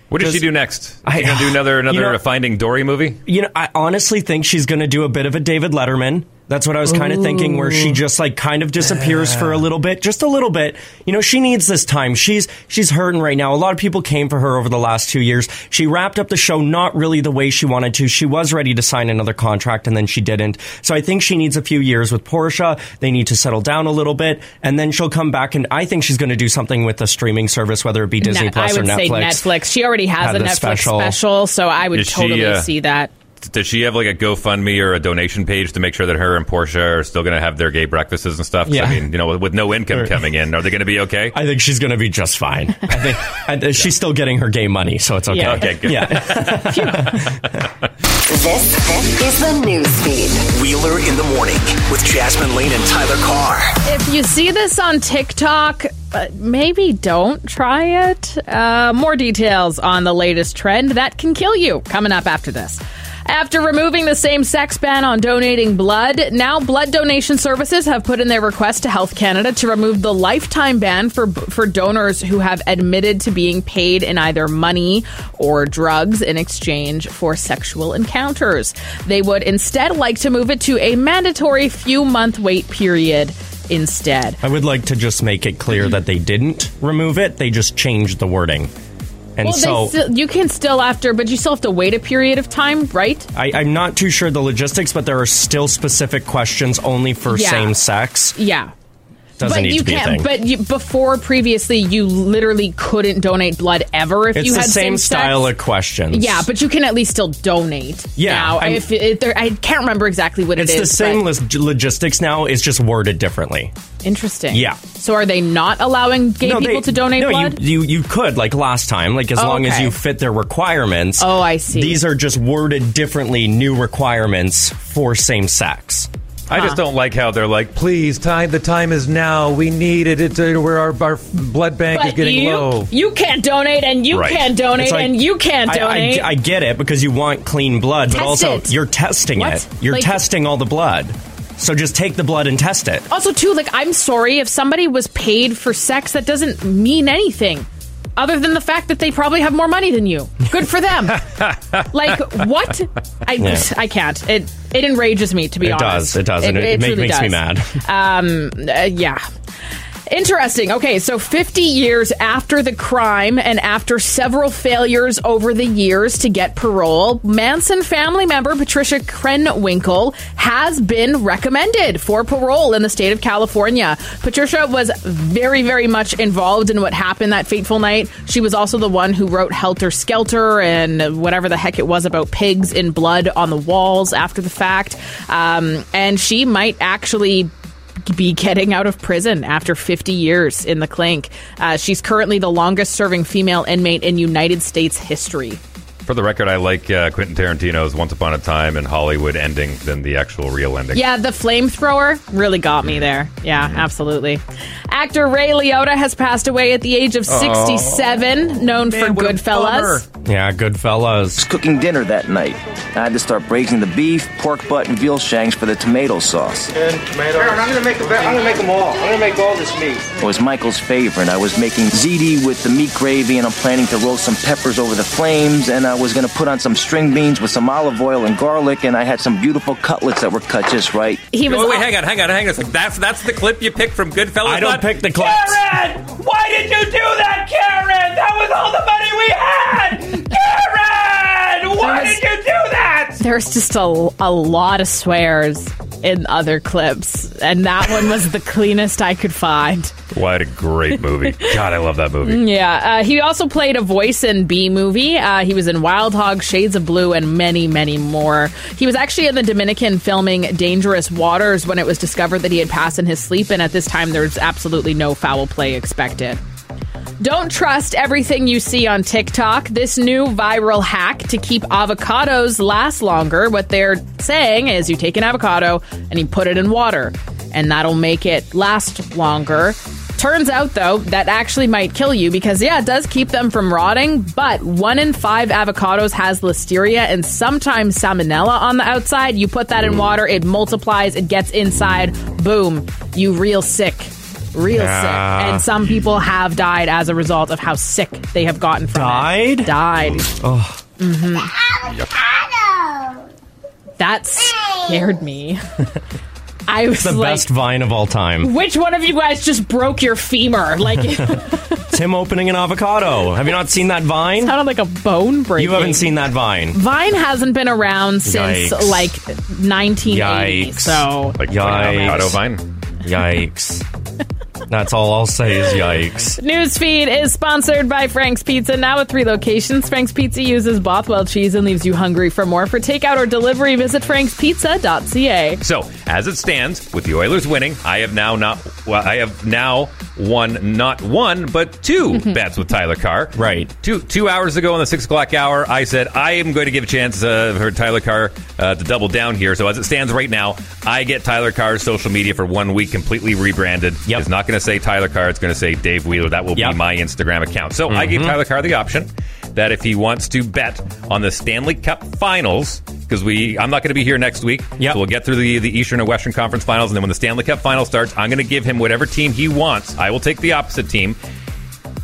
What does she do next? Is she gonna do another another You know- Finding Dory movie? You know, I honestly think she's going to do a bit of a David Letterman. That's what I was kind of thinking, where she just like kind of disappears for a little bit, just a little bit. You know, she needs this time. She's she's hurting right now. A lot of people came for her over the last two years. She wrapped up the show not really the way she wanted to. She was ready to sign another contract, and then she didn't. So I think she needs a few years with Portia. They need to settle down a little bit, and then she'll come back. And I think she's going to do something with the streaming service, whether it be Disney Net- Plus I would or say Netflix. Netflix. She already has Had a Netflix special. special. so I would Is she, totally uh, see that. Does she have like a GoFundMe or a donation page to make sure that her and Portia are still going to have their gay breakfasts and stuff? 'Cause, Yeah. I mean, you know, with, with no income Sure. coming in, are they going to be okay? I think she's going to be just fine. I think and she's still getting her gay money, so it's okay. Yeah. Okay, good. Yeah. This is the news feed. Wheeler in the morning with Jasmine Lane and Tyler Carr. If you see this on TikTok, uh, maybe don't try it. Uh, more details on the latest trend that can kill you coming up after this. After removing the same sex ban on donating blood, now blood donation services have put in their request to Health Canada to remove the lifetime ban for for donors who have admitted to being paid in either money or drugs in exchange for sexual encounters. They would instead like to move it to a mandatory few month wait period instead. I would like to just make it clear that they didn't remove it; they just changed the wording. And well, so still, you can still after, but you still have to wait a period of time, right? I, I'm not too sure the logistics, but there are still specific questions only for Yeah. same sex. Yeah. Doesn't but need you to be can't. thing. But you, before previously, you literally couldn't donate blood ever if it's you the had same sex. style of questions. Yeah, but you can at least still donate. Yeah, now, I'm- if it, there, I can't remember exactly what it's It's the same but- logistics now. It's just worded differently. Interesting. Yeah. So are they not allowing gay No, people they- to donate no, blood? You, you you could like last time, like as Oh, long as you fit their requirements. Oh, I see. These are just worded differently, new requirements for same sex. I just don't like how they're like, please, time. The time is now. We need it. It's uh, where our, our blood bank is getting you, low. You can't donate, and you Right. can't donate, It's like- and you can't I- I, donate. I get it because you want clean blood, but Test also it. you're testing What? it. You're Like- testing all the blood. So just take the blood and test it. Also, too, like, I'm sorry if somebody was paid for sex, that doesn't mean anything. Other than the fact that they probably have more money than you. Good for them. like, what? I, Yeah. I can't. It it enrages me, to be It honest. It does. It does. And it make- truly makes me mad. Um, uh, yeah. Interesting. Okay, so 50 years after the crime and after several failures over the years to get parole, Manson family member Patricia Krenwinkel has been recommended for parole in the state of California. Patricia was very, very much involved in what happened that fateful night. She was also the one who wrote Helter Skelter and whatever the heck it was about pigs in blood on the walls after the fact. Um, and she might actually be getting out of prison after 50 years in the clink. Uh, she's currently the longest serving female inmate in United States history. For the record, I like uh, Quentin Tarantino's Once Upon a Time in Hollywood ending than the actual real ending. Yeah, the flamethrower really got me mm-hmm. there. Yeah, mm-hmm. absolutely. Actor Ray Liotta has passed away at the age of Oh. 67, known for Goodfellas. Yeah, Goodfellas. Cooking dinner that night. I had to start braising the beef, pork butt, and veal shanks for the tomato sauce. And tomato. I'm gonna make a, I'm gonna make them all. I'm gonna make all this meat. It was Michael's favorite. I was making ziti with the meat gravy, and I'm planning to roast some peppers over the flames, and I was gonna put on some string beans with some olive oil and garlic, and I had some beautiful cutlets that were cut just right. He wait, wait, hang on, hang on, hang on. That's that's the clip you picked from Goodfellas. I don't Not- pick the clips. Karen! Why did you do that, Karen? That was all the money we had! Karen! Why did you do that? There's just a, a lot of swears in other clips, and that one was the cleanest I could find. What a great movie. God, I love that movie. Yeah, uh, he also played a voice in Bee Movie. Uh, he was in Wild Hog, Shades of Blue, and many, many more. He was actually in the Dominican filming Dangerous Waters when it was discovered that he had passed in his sleep, and at this time there's absolutely no foul play expected. Don't trust everything you see on TikTok. This new viral hack to keep avocados last longer. What they're saying is you take an avocado and you put it in water, and that'll make it last longer. Turns out, though, that actually might kill you because, yeah, it does keep them from rotting, but one in five avocados has listeria and sometimes salmonella on the outside. You put that in mm. water, it multiplies, it gets inside, boom, you real sick. Real Yeah. sick. And some people have died as a result of how sick they have gotten from Died? it. Died? Died. Oh, hmm That scared me. I was the like, best vine of all time. which one of you guys just broke your femur? Like, It's him opening an avocado. Have you not seen that vine? sounded like a bone breaking. You haven't seen that vine. Vine hasn't been around since Yikes. like 1980. Yikes. So Like Yikes. avocado vine. Yikes. That's all I'll say is yikes. Newsfeed is sponsored by Frank's Pizza. Now with three locations, Frank's Pizza uses Bothwell cheese and leaves you hungry for more. For takeout or delivery, visit frankspizza.ca. So, as it stands, with the Oilers winning, I have now not. Well, I have now won not one but two bets with Tyler Carr. Right. Two two hours ago on the six o'clock hour, I said I am going to give a chance uh, for Tyler Carr uh, to double down here. So as it stands right now, I get Tyler Carr's social media for one week completely rebranded. Yep. It's not going to say Tyler Carr. It's going to say Dave Wheeler. That will Yep. be my Instagram account. So I gave Mhm. Tyler Carr the option that if he wants to bet on the Stanley Cup Finals, because we I'm not going to be here next week. Yep. So we'll get through the, the Eastern and Western Conference Finals, and then when the Stanley Cup Final starts, I'm going to give him whatever team he wants. I will take the opposite team.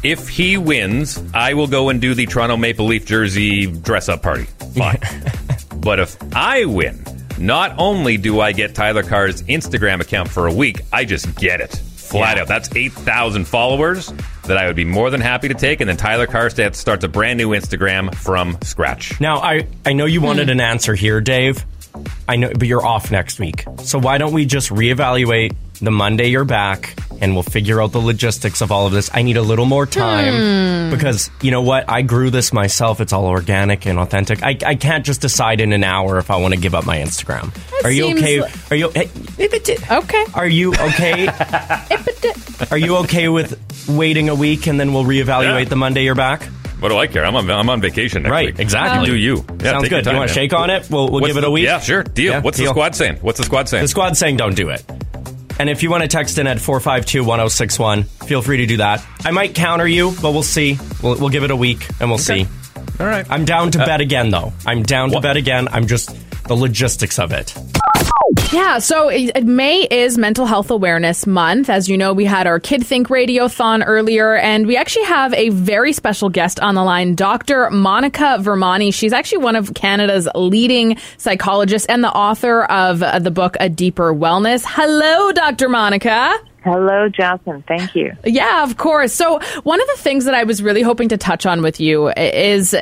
If he wins, I will go and do the Toronto Maple Leaf jersey dress up party. Fine. but if I win, not only do I get Tyler Carr's Instagram account for a week, I just get it flat Yeah. out. That's 8,000 followers that I would be more than happy to take. And then Tyler Carr sta- starts a brand new Instagram from scratch. Now, I, I know you wanted an answer here, Dave. I know, but you're off next week. So why don't we just reevaluate the Monday you're back and we'll figure out the logistics of all of this. I need a little more time because you know what? I grew this myself. It's all organic and authentic. I, I can't just decide in an hour if I want to give up my Instagram. are you seems okay? like- Are you hey, Okay. are you okay? are you okay with waiting a week and then we'll reevaluate Yeah. the Monday you're back? What do I care? I'm on, I'm on vacation next Right, week. exactly. Do you? Yeah, Sounds good. time, you want to shake on it? We'll, we'll What's give it a week. Yeah, sure. Deal. Yeah, What's deal. the squad saying? What's the squad saying? The squad's saying don't do it. And if you want to text in at 452 1061, feel free to do that. I might counter you, but we'll see. We'll, we'll give it a week and we'll Okay. see. All right. I'm down to Uh, bet again, though. I'm down to What? bet again. I'm just the logistics of it. Yeah, so May is Mental Health Awareness Month. As you know, we had our Kid Think Radiothon earlier, and we actually have a very special guest on the line, Dr. Monica Vermani. She's actually one of Canada's leading psychologists and the author of uh, the book A Deeper Wellness. Hello, Dr. Monica. Hello, Jocelyn. Thank you. Yeah, of course. So, one of the things that I was really hoping to touch on with you is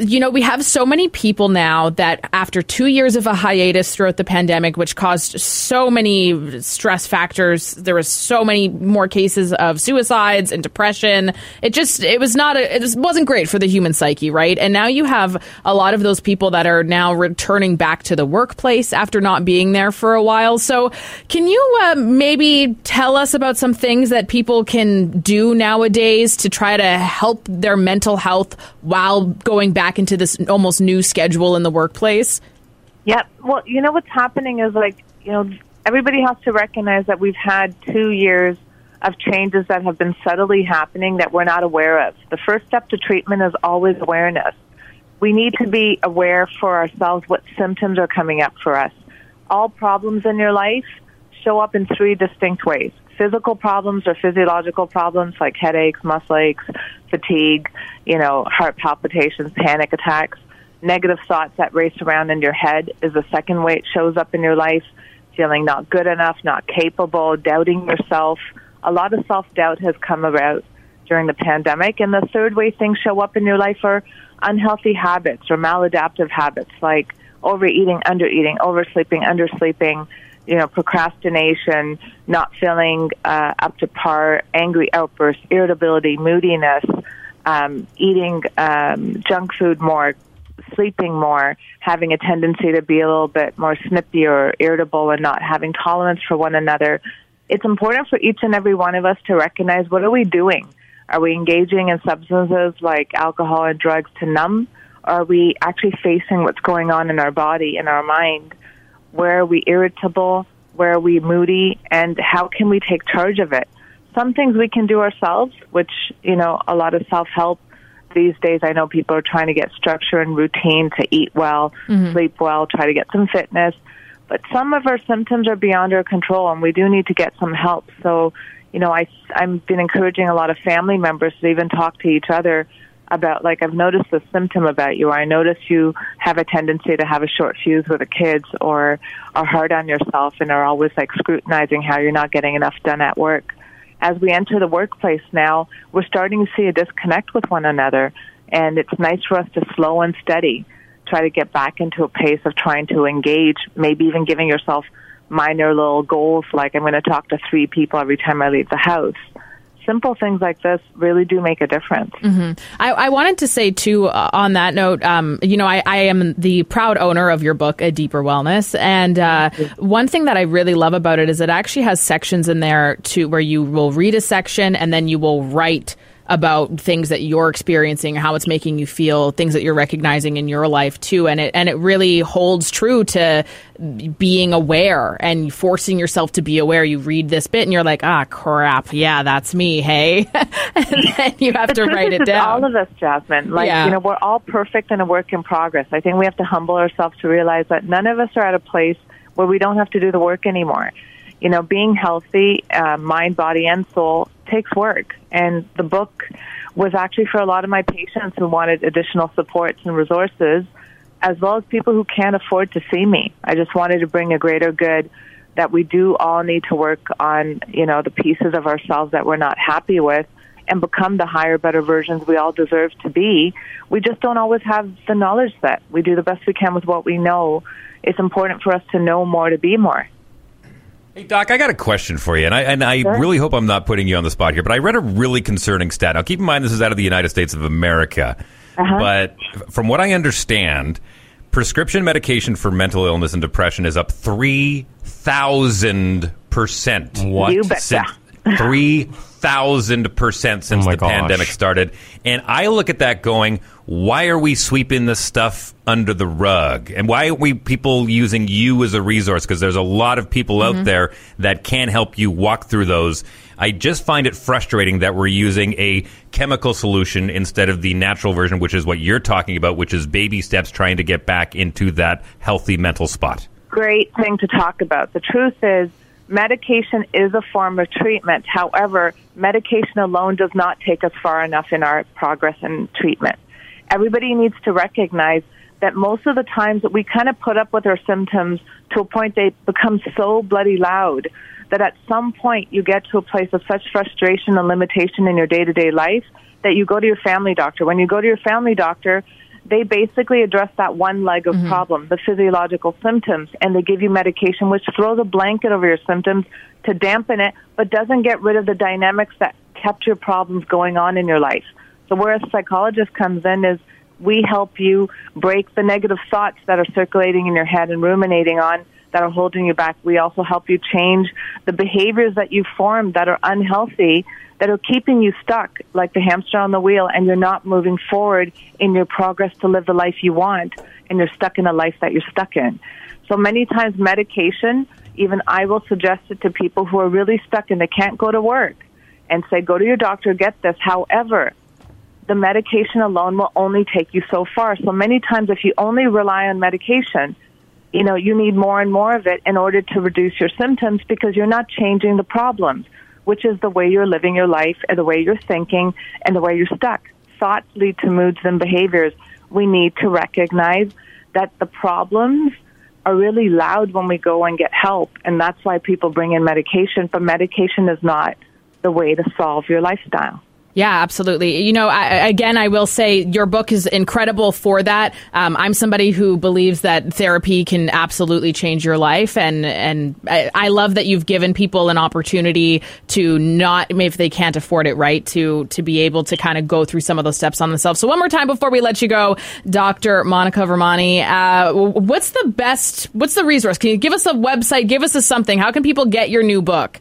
you know, we have so many people now that after two years of a hiatus throughout the pandemic, which caused so many stress factors, there was so many more cases of suicides and depression. It just, it was not, a, it just wasn't great for the human psyche, right? And now you have a lot of those people that are now returning back to the workplace after not being there for a while. So, can you uh, maybe tell us about some things that people can do nowadays to try to help their mental health while going back into this almost new schedule in the workplace? Yep. Well, you know what's happening is like, you know, everybody has to recognize that we've had two years of changes that have been subtly happening that we're not aware of. The first step to treatment is always awareness. We need to be aware for ourselves what symptoms are coming up for us. All problems in your life show up in three distinct ways. Physical problems or physiological problems like headaches, muscle aches, fatigue, you know, heart palpitations, panic attacks. Negative thoughts that race around in your head is the second way it shows up in your life. Feeling not good enough, not capable, doubting yourself. A lot of self doubt has come about during the pandemic. And the third way things show up in your life are unhealthy habits or maladaptive habits like overeating, undereating, oversleeping, undersleeping, you know, procrastination, not feeling uh, up to par, angry outbursts, irritability, moodiness, um, eating um, junk food more, sleeping more, having a tendency to be a little bit more snippy or irritable and not having tolerance for one another. It's important for each and every one of us to recognize what are we doing? Are we engaging in substances like alcohol and drugs to numb? Are we actually facing what's going on in our body, in our mind? Where are we irritable? Where are we moody? And how can we take charge of it? Some things we can do ourselves, which, you know, a lot of self help these days. I know people are trying to get structure and routine to eat well, Mhm. sleep well, try to get some fitness. But some of our symptoms are beyond our control, and we do need to get some help. So, you know, I I've been encouraging a lot of family members to even talk to each other about like I've noticed this symptom about you. Or I notice you have a tendency to have a short fuse with the kids, or are hard on yourself and are always like scrutinizing how you're not getting enough done at work. As we enter the workplace now, we're starting to see a disconnect with one another, and it's nice for us to slow and steady try to get back into a pace of trying to engage, maybe even giving yourself minor little goals like I'm going to talk to three people every time I leave the house. Simple things like this really do make a difference. hmm I, I wanted to say too uh, on that note. Um, you know, I, I am the proud owner of your book, A Deeper Wellness, and uh, one thing that I really love about it is it actually has sections in there to where you will read a section and then you will write about things that you're experiencing, how it's making you feel, things that you're recognizing in your life too, and it and it really holds true to being aware and forcing yourself to be aware. You read this bit and you're like, ah, crap, yeah, that's me, hey, and then you have to write it down. All of us, Jasmine. Like Yeah. you know, we're all perfect and a work in progress. I think we have to humble ourselves to realize that none of us are at a place where we don't have to do the work anymore. You know, being healthy, uh, mind, body, and soul takes work. And the book was actually for a lot of my patients who wanted additional supports and resources, as well as people who can't afford to see me. I just wanted to bring a greater good that we do all need to work on, you know, the pieces of ourselves that we're not happy with and become the higher, better versions we all deserve to be. We just don't always have the knowledge set. We do the best we can with what we know. It's important for us to know more to be more. Hey, Doc, I got a question for you, and I and I really hope I'm not putting you on the spot here, but I read a really concerning stat. Now, keep in mind this is out of the United States of America, uh-huh. but from what I understand, prescription medication for mental illness and depression is up three thousand percent. What? You betcha. Three thousand percent since Oh the gosh. pandemic started, and I look at that going, why are we sweeping this stuff under the rug? And why are we people using you as a resource? Because there's a lot of people Mm-hmm. out there that can help you walk through those. I just find it frustrating that we're using a chemical solution instead of the natural version, which is what you're talking about, which is baby steps trying to get back into that healthy mental spot. great thing to talk about. The truth is, medication is a form of treatment. However, medication alone does not take us far enough in our progress and treatment. Everybody needs to recognize that most of the times that we kind of put up with our symptoms to a point they become so bloody loud that at some point you get to a place of such frustration and limitation in your day to day life that you go to your family doctor. When you go to your family doctor, they basically address that one leg of mm-hmm. problem, the physiological symptoms, and they give you medication which throws a blanket over your symptoms to dampen it, but doesn't get rid of the dynamics that kept your problems going on in your life. So where a psychologist comes in is we help you break the negative thoughts that are circulating in your head and ruminating on that are holding you back. We also help you change the behaviors that you formed that are unhealthy, that are keeping you stuck like the hamster on the wheel, and you're not moving forward in your progress to live the life you want, and you're stuck in a life that you're stuck in. So many times, medication, even I will suggest it to people who are really stuck and they can't go to work and say, go to your doctor, get this. However, the medication alone will only take you so far. So many times, if you only rely on medication, you know, you need more and more of it in order to reduce your symptoms because you're not changing the problems, which is the way you're living your life and the way you're thinking and the way you're stuck. Thoughts lead to moods and behaviors. We need to recognize that the problems are really loud when we go and get help, and that's why people bring in medication, but medication is not the way to solve your lifestyle. Yeah, absolutely. You know, I, again, I will say your book is incredible for that. Um, I'm somebody who believes that therapy can absolutely change your life, and and I, I love that you've given people an opportunity to not, if they can't afford it, right, to to be able to kind of go through some of those steps on themselves. So one more time before we let you go, Dr. Monica Vermani, uh, what's the best? What's the resource? Can you give us a website? Give us a something. How can people get your new book?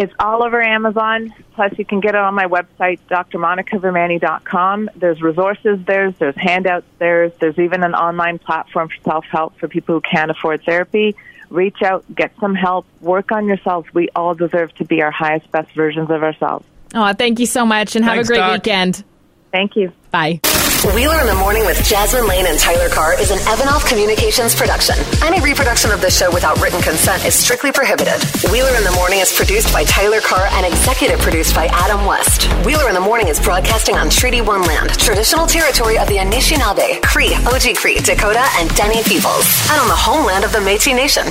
It's all over Amazon. Plus, you can get it on my website, drmonicavermani.com. There's resources there. There's handouts there. There's even an online platform for self-help for people who can't afford therapy. Reach out, get some help, work on yourselves. We all deserve to be our highest, best versions of ourselves. Oh, thank you so much, and have Thanks, a great Doc. weekend. Thank you. Bye. Wheeler in the Morning with Jasmine Lane and Tyler Carr is an Evanov Communications production. Any reproduction of this show without written consent is strictly prohibited. Wheeler in the Morning is produced by Tyler Carr and executive produced by Adam West. Wheeler in the Morning is broadcasting on Treaty One land, traditional territory of the Anishinaabe, Cree, Oji Cree, Dakota, and Dene peoples, and on the homeland of the Métis Nation.